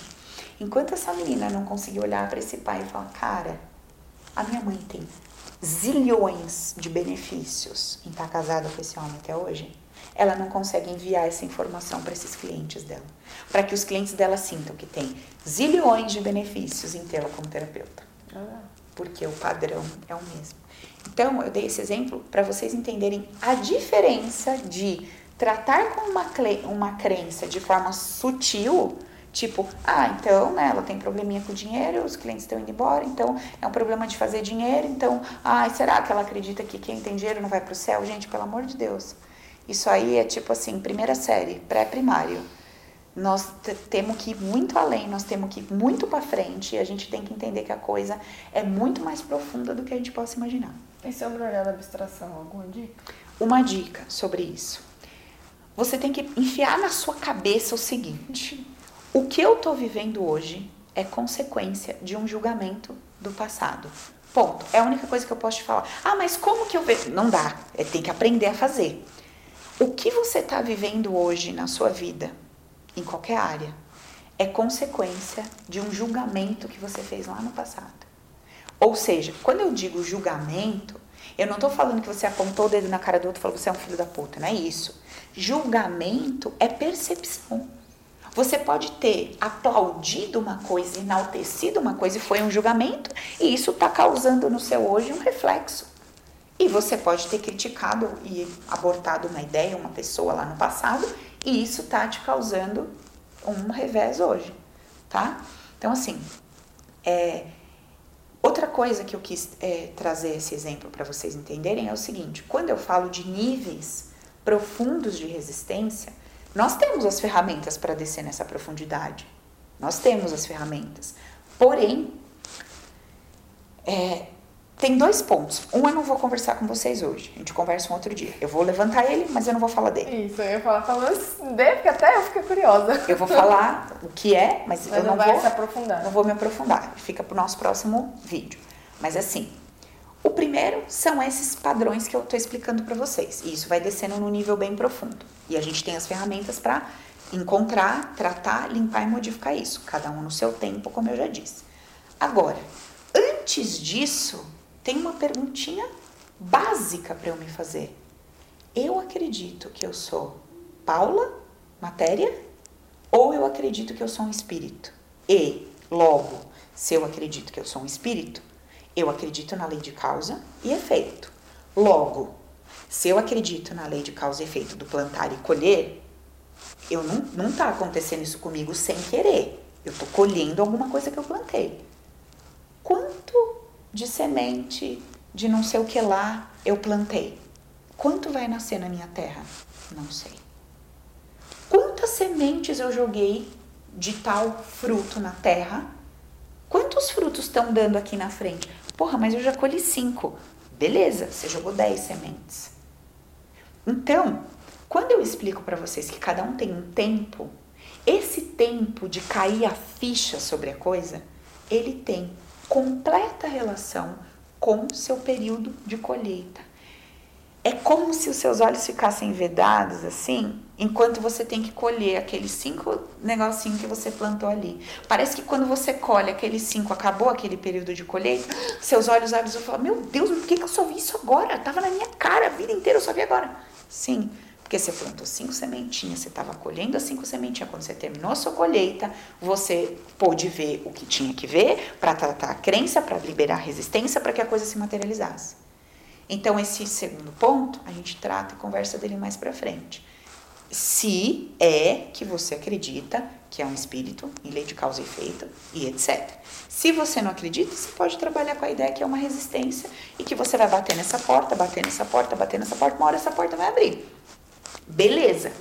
enquanto essa menina não conseguir olhar para esse pai e falar, cara, a minha mãe tem zilhões de benefícios em estar casada com esse homem até hoje ela não consegue enviar essa informação para esses clientes dela. Para que os clientes dela sintam que tem zilhões de benefícios em tê-la como terapeuta. Porque o padrão é o mesmo. Então, eu dei esse exemplo para vocês entenderem a diferença de tratar com uma, uma crença de forma sutil, tipo, ah, então, né, ela tem probleminha com dinheiro, os clientes estão indo embora, então é um problema de fazer dinheiro, então, ah, será que ela acredita que quem tem dinheiro não vai para o céu? Gente, pelo amor de Deus. Isso aí é tipo assim, primeira série, pré-primário. Nós temos que ir muito além, nós temos que ir muito para frente e a gente tem que entender que a coisa é muito mais profunda do que a gente possa imaginar. E sobre olhar da abstração, alguma dica? Uma dica sobre isso. Você tem que enfiar na sua cabeça o seguinte: o que eu estou vivendo hoje é consequência de um julgamento do passado. Ponto. É a única coisa que eu posso te falar. Ah, mas como que eu vejo? Não dá. É, tem que aprender a fazer. O que você está vivendo hoje na sua vida, em qualquer área, é consequência de um julgamento que você fez lá no passado. Ou seja, quando eu digo julgamento, eu não estou falando que você apontou o dedo na cara do outro e falou você é um filho da puta, não é isso. Julgamento é percepção. Você pode ter aplaudido uma coisa, enaltecido uma coisa e foi um julgamento, e isso está causando no seu hoje um reflexo. E você pode ter criticado e abortado uma ideia, uma pessoa lá no passado, e isso tá te causando um revés hoje, tá? Então, assim, é, outra coisa que eu quis é, trazer esse exemplo para vocês entenderem é o seguinte: quando eu falo de níveis profundos de resistência, nós temos as ferramentas para descer nessa profundidade. Nós temos as ferramentas. Porém, é, tem dois pontos. Um eu não vou conversar com vocês hoje. A gente conversa um outro dia. Eu vou levantar ele, mas eu não vou falar dele. Isso, eu ia falar falando dele, porque até eu fiquei curiosa. Eu vou falar o que é, mas, mas eu não, não vou se aprofundar. Não vou me aprofundar. Fica pro nosso próximo vídeo. Mas assim, o primeiro são esses padrões que eu estou explicando para vocês. E isso vai descendo no nível bem profundo. E a gente tem as ferramentas para encontrar, tratar, limpar e modificar isso. Cada um no seu tempo, como eu já disse. Agora, antes disso, tem uma perguntinha básica para eu me fazer. Eu acredito que eu sou Paula, matéria, ou eu acredito que eu sou um espírito? E, logo, se eu acredito que eu sou um espírito, eu acredito na lei de causa e efeito. Logo, se eu acredito na lei de causa e efeito do plantar e colher, eu não, não tá acontecendo isso comigo sem querer. Eu tô colhendo alguma coisa que eu plantei. Quanto de semente, de não sei o que lá, eu plantei. Quanto vai nascer na minha terra? Não sei. Quantas sementes eu joguei de tal fruto na terra? Quantos frutos estão dando aqui na frente? Porra, mas eu já colhi cinco. Beleza, você jogou dez sementes. Então, quando eu explico para vocês que cada um tem um tempo esse tempo de cair a ficha sobre a coisa, ele tem completa relação com seu período de colheita. É como se os seus olhos ficassem vedados assim, enquanto você tem que colher aqueles cinco negocinhos que você plantou ali. Parece que quando você colhe aqueles cinco, acabou aquele período de colheita, seus olhos abrem e falam: Meu Deus, por que, que eu só vi isso agora? Tava na minha cara a vida inteira, eu só vi agora. Sim, porque você plantou cinco sementinhas, você estava colhendo as cinco sementinhas. Quando você terminou a sua colheita, você pôde ver o que tinha que ver para tratar a crença, para liberar a resistência, para que a coisa se materializasse. Então, esse segundo ponto, a gente trata e conversa dele mais para frente. Se é que você acredita que é um espírito, em lei de causa e efeito, e etc. Se você não acredita, você pode trabalhar com a ideia que é uma resistência e que você vai bater nessa porta, bater nessa porta, bater nessa porta, uma hora essa porta vai abrir. Beleza,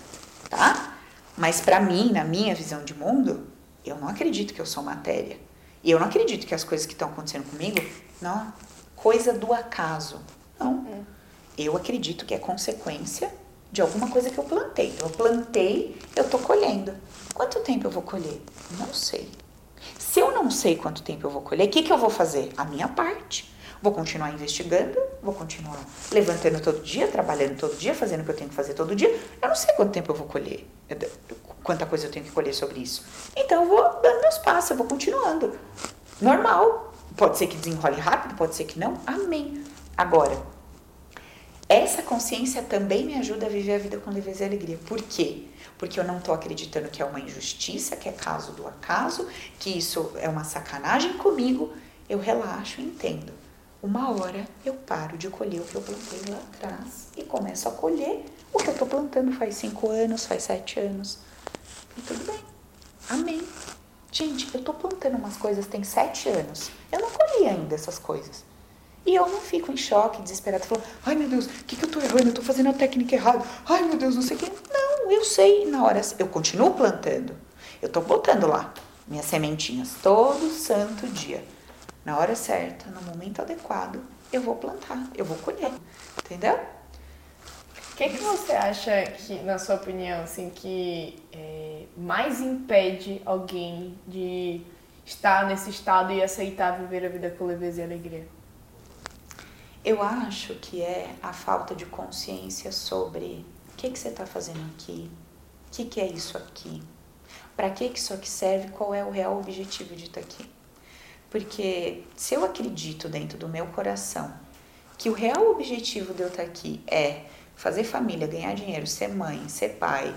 tá? Mas para mim, na minha visão de mundo, eu não acredito que eu sou matéria. E eu não acredito que as coisas que estão acontecendo comigo, não, coisa do acaso. Não. É. Eu acredito que é consequência de alguma coisa que eu plantei. Eu plantei, eu tô colhendo. Quanto tempo eu vou colher? Não sei. Se eu não sei quanto tempo eu vou colher, o que, que eu vou fazer? A minha parte. Vou continuar investigando, vou continuar levantando todo dia, trabalhando todo dia, fazendo o que eu tenho que fazer todo dia. Eu não sei quanto tempo eu vou colher, quanta coisa eu tenho que colher sobre isso. Então eu vou dando meus passos, eu vou continuando. Normal. Pode ser que desenrole rápido, pode ser que não. Amém. Agora, essa consciência também me ajuda a viver a vida com leveza e alegria. Por quê? Porque eu não estou acreditando que é uma injustiça, que é caso do acaso, que isso é uma sacanagem comigo. Eu relaxo e entendo. Uma hora eu paro de colher o que eu plantei lá atrás e começo a colher o que eu estou plantando faz cinco anos, faz sete anos. E tudo bem. Amém. Gente, eu estou plantando umas coisas tem sete anos. Eu não colhi ainda essas coisas. E eu não fico em choque, desesperada, falando, ai meu Deus, o que, que eu tô errando? Eu tô fazendo a técnica errada. Ai meu Deus, não sei o que. Não, eu sei. Na hora, eu continuo plantando. Eu tô botando lá minhas sementinhas todo santo dia. Na hora certa, no momento adequado, eu vou plantar, eu vou colher. Entendeu? O que, que você acha que, na sua opinião, assim, que é, mais impede alguém de estar nesse estado e aceitar viver a vida com leveza e alegria? Eu acho que é a falta de consciência sobre o que, que você está fazendo aqui, o que, que é isso aqui, para que, que isso aqui serve, qual é o real objetivo de estar tá aqui. Porque se eu acredito dentro do meu coração que o real objetivo de eu estar aqui é fazer família, ganhar dinheiro, ser mãe, ser pai,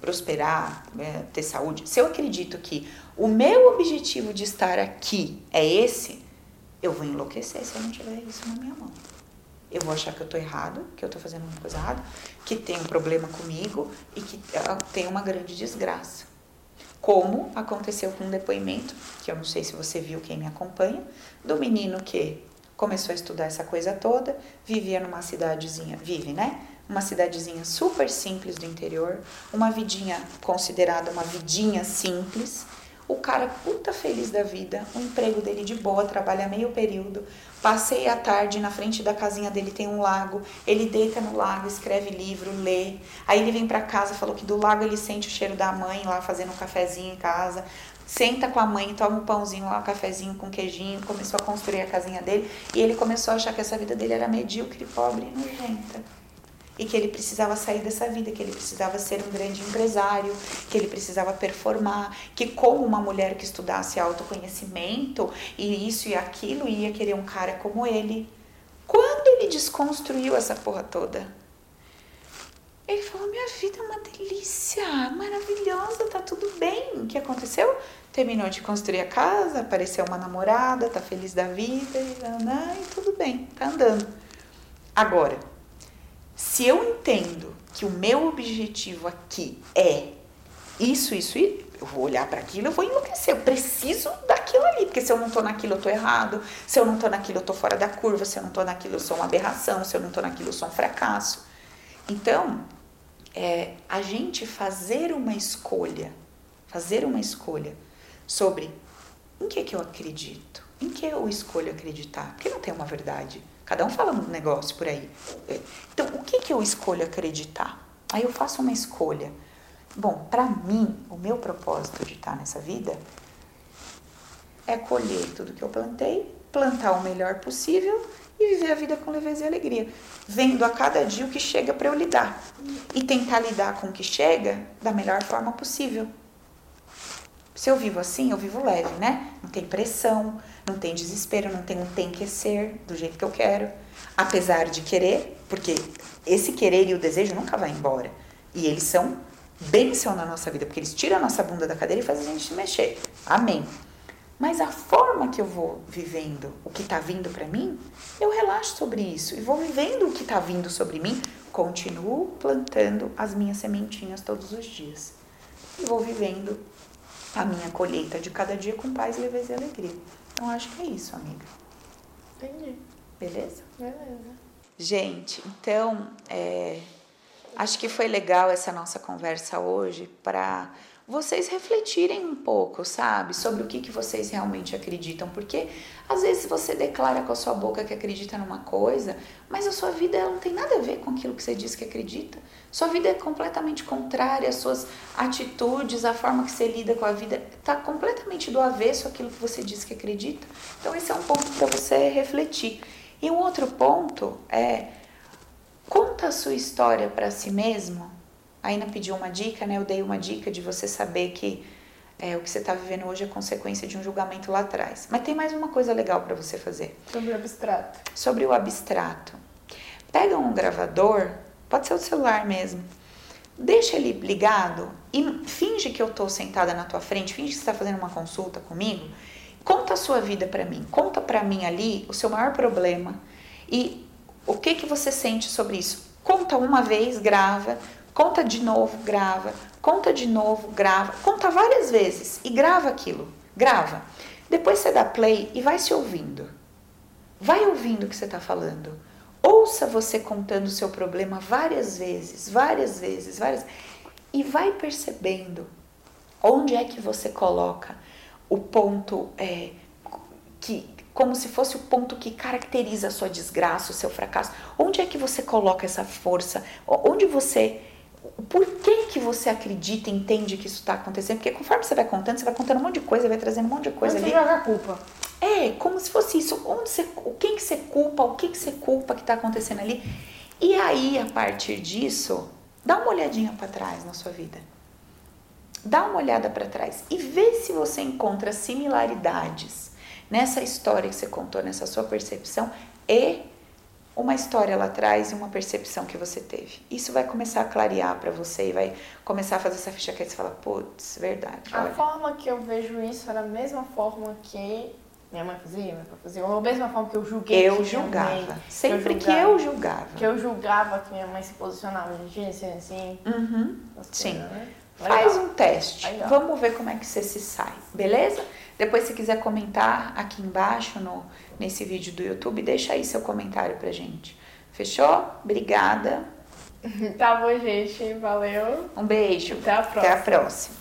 prosperar, né, ter saúde, se eu acredito que o meu objetivo de estar aqui é esse, eu vou enlouquecer se eu não tiver isso na minha mão eu vou achar que eu tô errado, que eu tô fazendo uma coisa errada, que tem um problema comigo e que ah, tem uma grande desgraça. Como aconteceu com um depoimento, que eu não sei se você viu quem me acompanha, do menino que começou a estudar essa coisa toda, vivia numa cidadezinha, vive, né? Uma cidadezinha super simples do interior, uma vidinha considerada uma vidinha simples, o cara puta feliz da vida, o emprego dele de boa, trabalha meio período. Passei a tarde na frente da casinha dele tem um lago, ele deita no lago, escreve livro, lê. Aí ele vem para casa, falou que do lago ele sente o cheiro da mãe lá fazendo um cafezinho em casa. Senta com a mãe, toma um pãozinho lá, um cafezinho com queijinho, começou a construir a casinha dele e ele começou a achar que essa vida dele era medíocre, pobre e nojenta e que ele precisava sair dessa vida, que ele precisava ser um grande empresário, que ele precisava performar, que como uma mulher que estudasse autoconhecimento e isso e aquilo ia querer um cara como ele. Quando ele desconstruiu essa porra toda, ele falou: Minha vida é uma delícia, maravilhosa, tá tudo bem. O que aconteceu? Terminou de construir a casa, apareceu uma namorada, tá feliz da vida, e, e tudo bem, tá andando. Agora, se eu entendo que o meu objetivo aqui é isso, isso, e eu vou olhar para aquilo, eu vou enlouquecer. Eu preciso daquilo ali, porque se eu não tô naquilo, eu tô errado. Se eu não tô naquilo, eu tô fora da curva. Se eu não tô naquilo, eu sou uma aberração. Se eu não tô naquilo, eu sou um fracasso. Então, é, a gente fazer uma escolha, fazer uma escolha sobre em que, que eu acredito, em que eu escolho acreditar, porque não tem uma verdade. Cada um fala um negócio por aí. Então, o que, que eu escolho acreditar? Aí eu faço uma escolha. Bom, para mim, o meu propósito de estar nessa vida é colher tudo que eu plantei, plantar o melhor possível e viver a vida com leveza e alegria, vendo a cada dia o que chega para eu lidar e tentar lidar com o que chega da melhor forma possível. Se eu vivo assim, eu vivo leve, né? Não tem pressão, não tem desespero, não tem um tem que ser do jeito que eu quero, apesar de querer, porque esse querer e o desejo nunca vai embora. E eles são bênção na nossa vida, porque eles tiram a nossa bunda da cadeira e fazem a gente se mexer. Amém. Mas a forma que eu vou vivendo o que está vindo para mim, eu relaxo sobre isso e vou vivendo o que está vindo sobre mim, continuo plantando as minhas sementinhas todos os dias. E vou vivendo a minha colheita de cada dia com paz, leveza e alegria. Então acho que é isso, amiga. Entendi. Beleza? Beleza. Gente, então é, acho que foi legal essa nossa conversa hoje para vocês refletirem um pouco, sabe, sobre o que, que vocês realmente acreditam, porque às vezes você declara com a sua boca que acredita numa coisa, mas a sua vida ela não tem nada a ver com aquilo que você diz que acredita. Sua vida é completamente contrária, as suas atitudes, a forma que você lida com a vida está completamente do avesso aquilo que você diz que acredita. Então esse é um ponto para você refletir. E um outro ponto é conta a sua história para si mesmo a Ina pediu uma dica, né? Eu dei uma dica de você saber que é, o que você está vivendo hoje é consequência de um julgamento lá atrás. Mas tem mais uma coisa legal para você fazer. Sobre o abstrato. Sobre o abstrato. Pega um gravador, pode ser o celular mesmo. Deixa ele ligado e finge que eu estou sentada na tua frente, finge que você está fazendo uma consulta comigo. Conta a sua vida para mim, conta para mim ali o seu maior problema e o que que você sente sobre isso. Conta uma vez, grava, Conta de novo, grava. Conta de novo, grava. Conta várias vezes e grava aquilo. Grava. Depois você dá play e vai se ouvindo. Vai ouvindo o que você está falando. Ouça você contando o seu problema várias vezes, várias vezes, várias e vai percebendo onde é que você coloca o ponto é, que como se fosse o ponto que caracteriza a sua desgraça, o seu fracasso. Onde é que você coloca essa força? Onde você por que, que você acredita e entende que isso está acontecendo? Porque conforme você vai contando, você vai contando um monte de coisa, vai trazendo um monte de coisa Onde ali. Você joga a culpa. É, como se fosse isso. Onde você, quem que você culpa, o que, que você culpa que está acontecendo ali. E aí, a partir disso, dá uma olhadinha para trás na sua vida. Dá uma olhada para trás e vê se você encontra similaridades nessa história que você contou, nessa sua percepção e uma história lá atrás e uma percepção que você teve. Isso vai começar a clarear para você e vai começar a fazer essa ficha que você fala, putz, verdade. A olha. forma que eu vejo isso era a mesma forma que minha mãe fazia, minha pai fazia, ou a mesma forma que eu julguei. Eu que julgava. mãe- Sempre que eu julgava. Que eu julgava que minha mãe se posicionava de assim, assim. Uhum. essas Sim. né? Faz um teste. Legal. Vamos ver como é que você se sai, beleza? Depois, se quiser comentar aqui embaixo no, nesse vídeo do YouTube, deixa aí seu comentário pra gente. Fechou? Obrigada. Tá bom, gente. Valeu. Um beijo. Até a Até a próxima.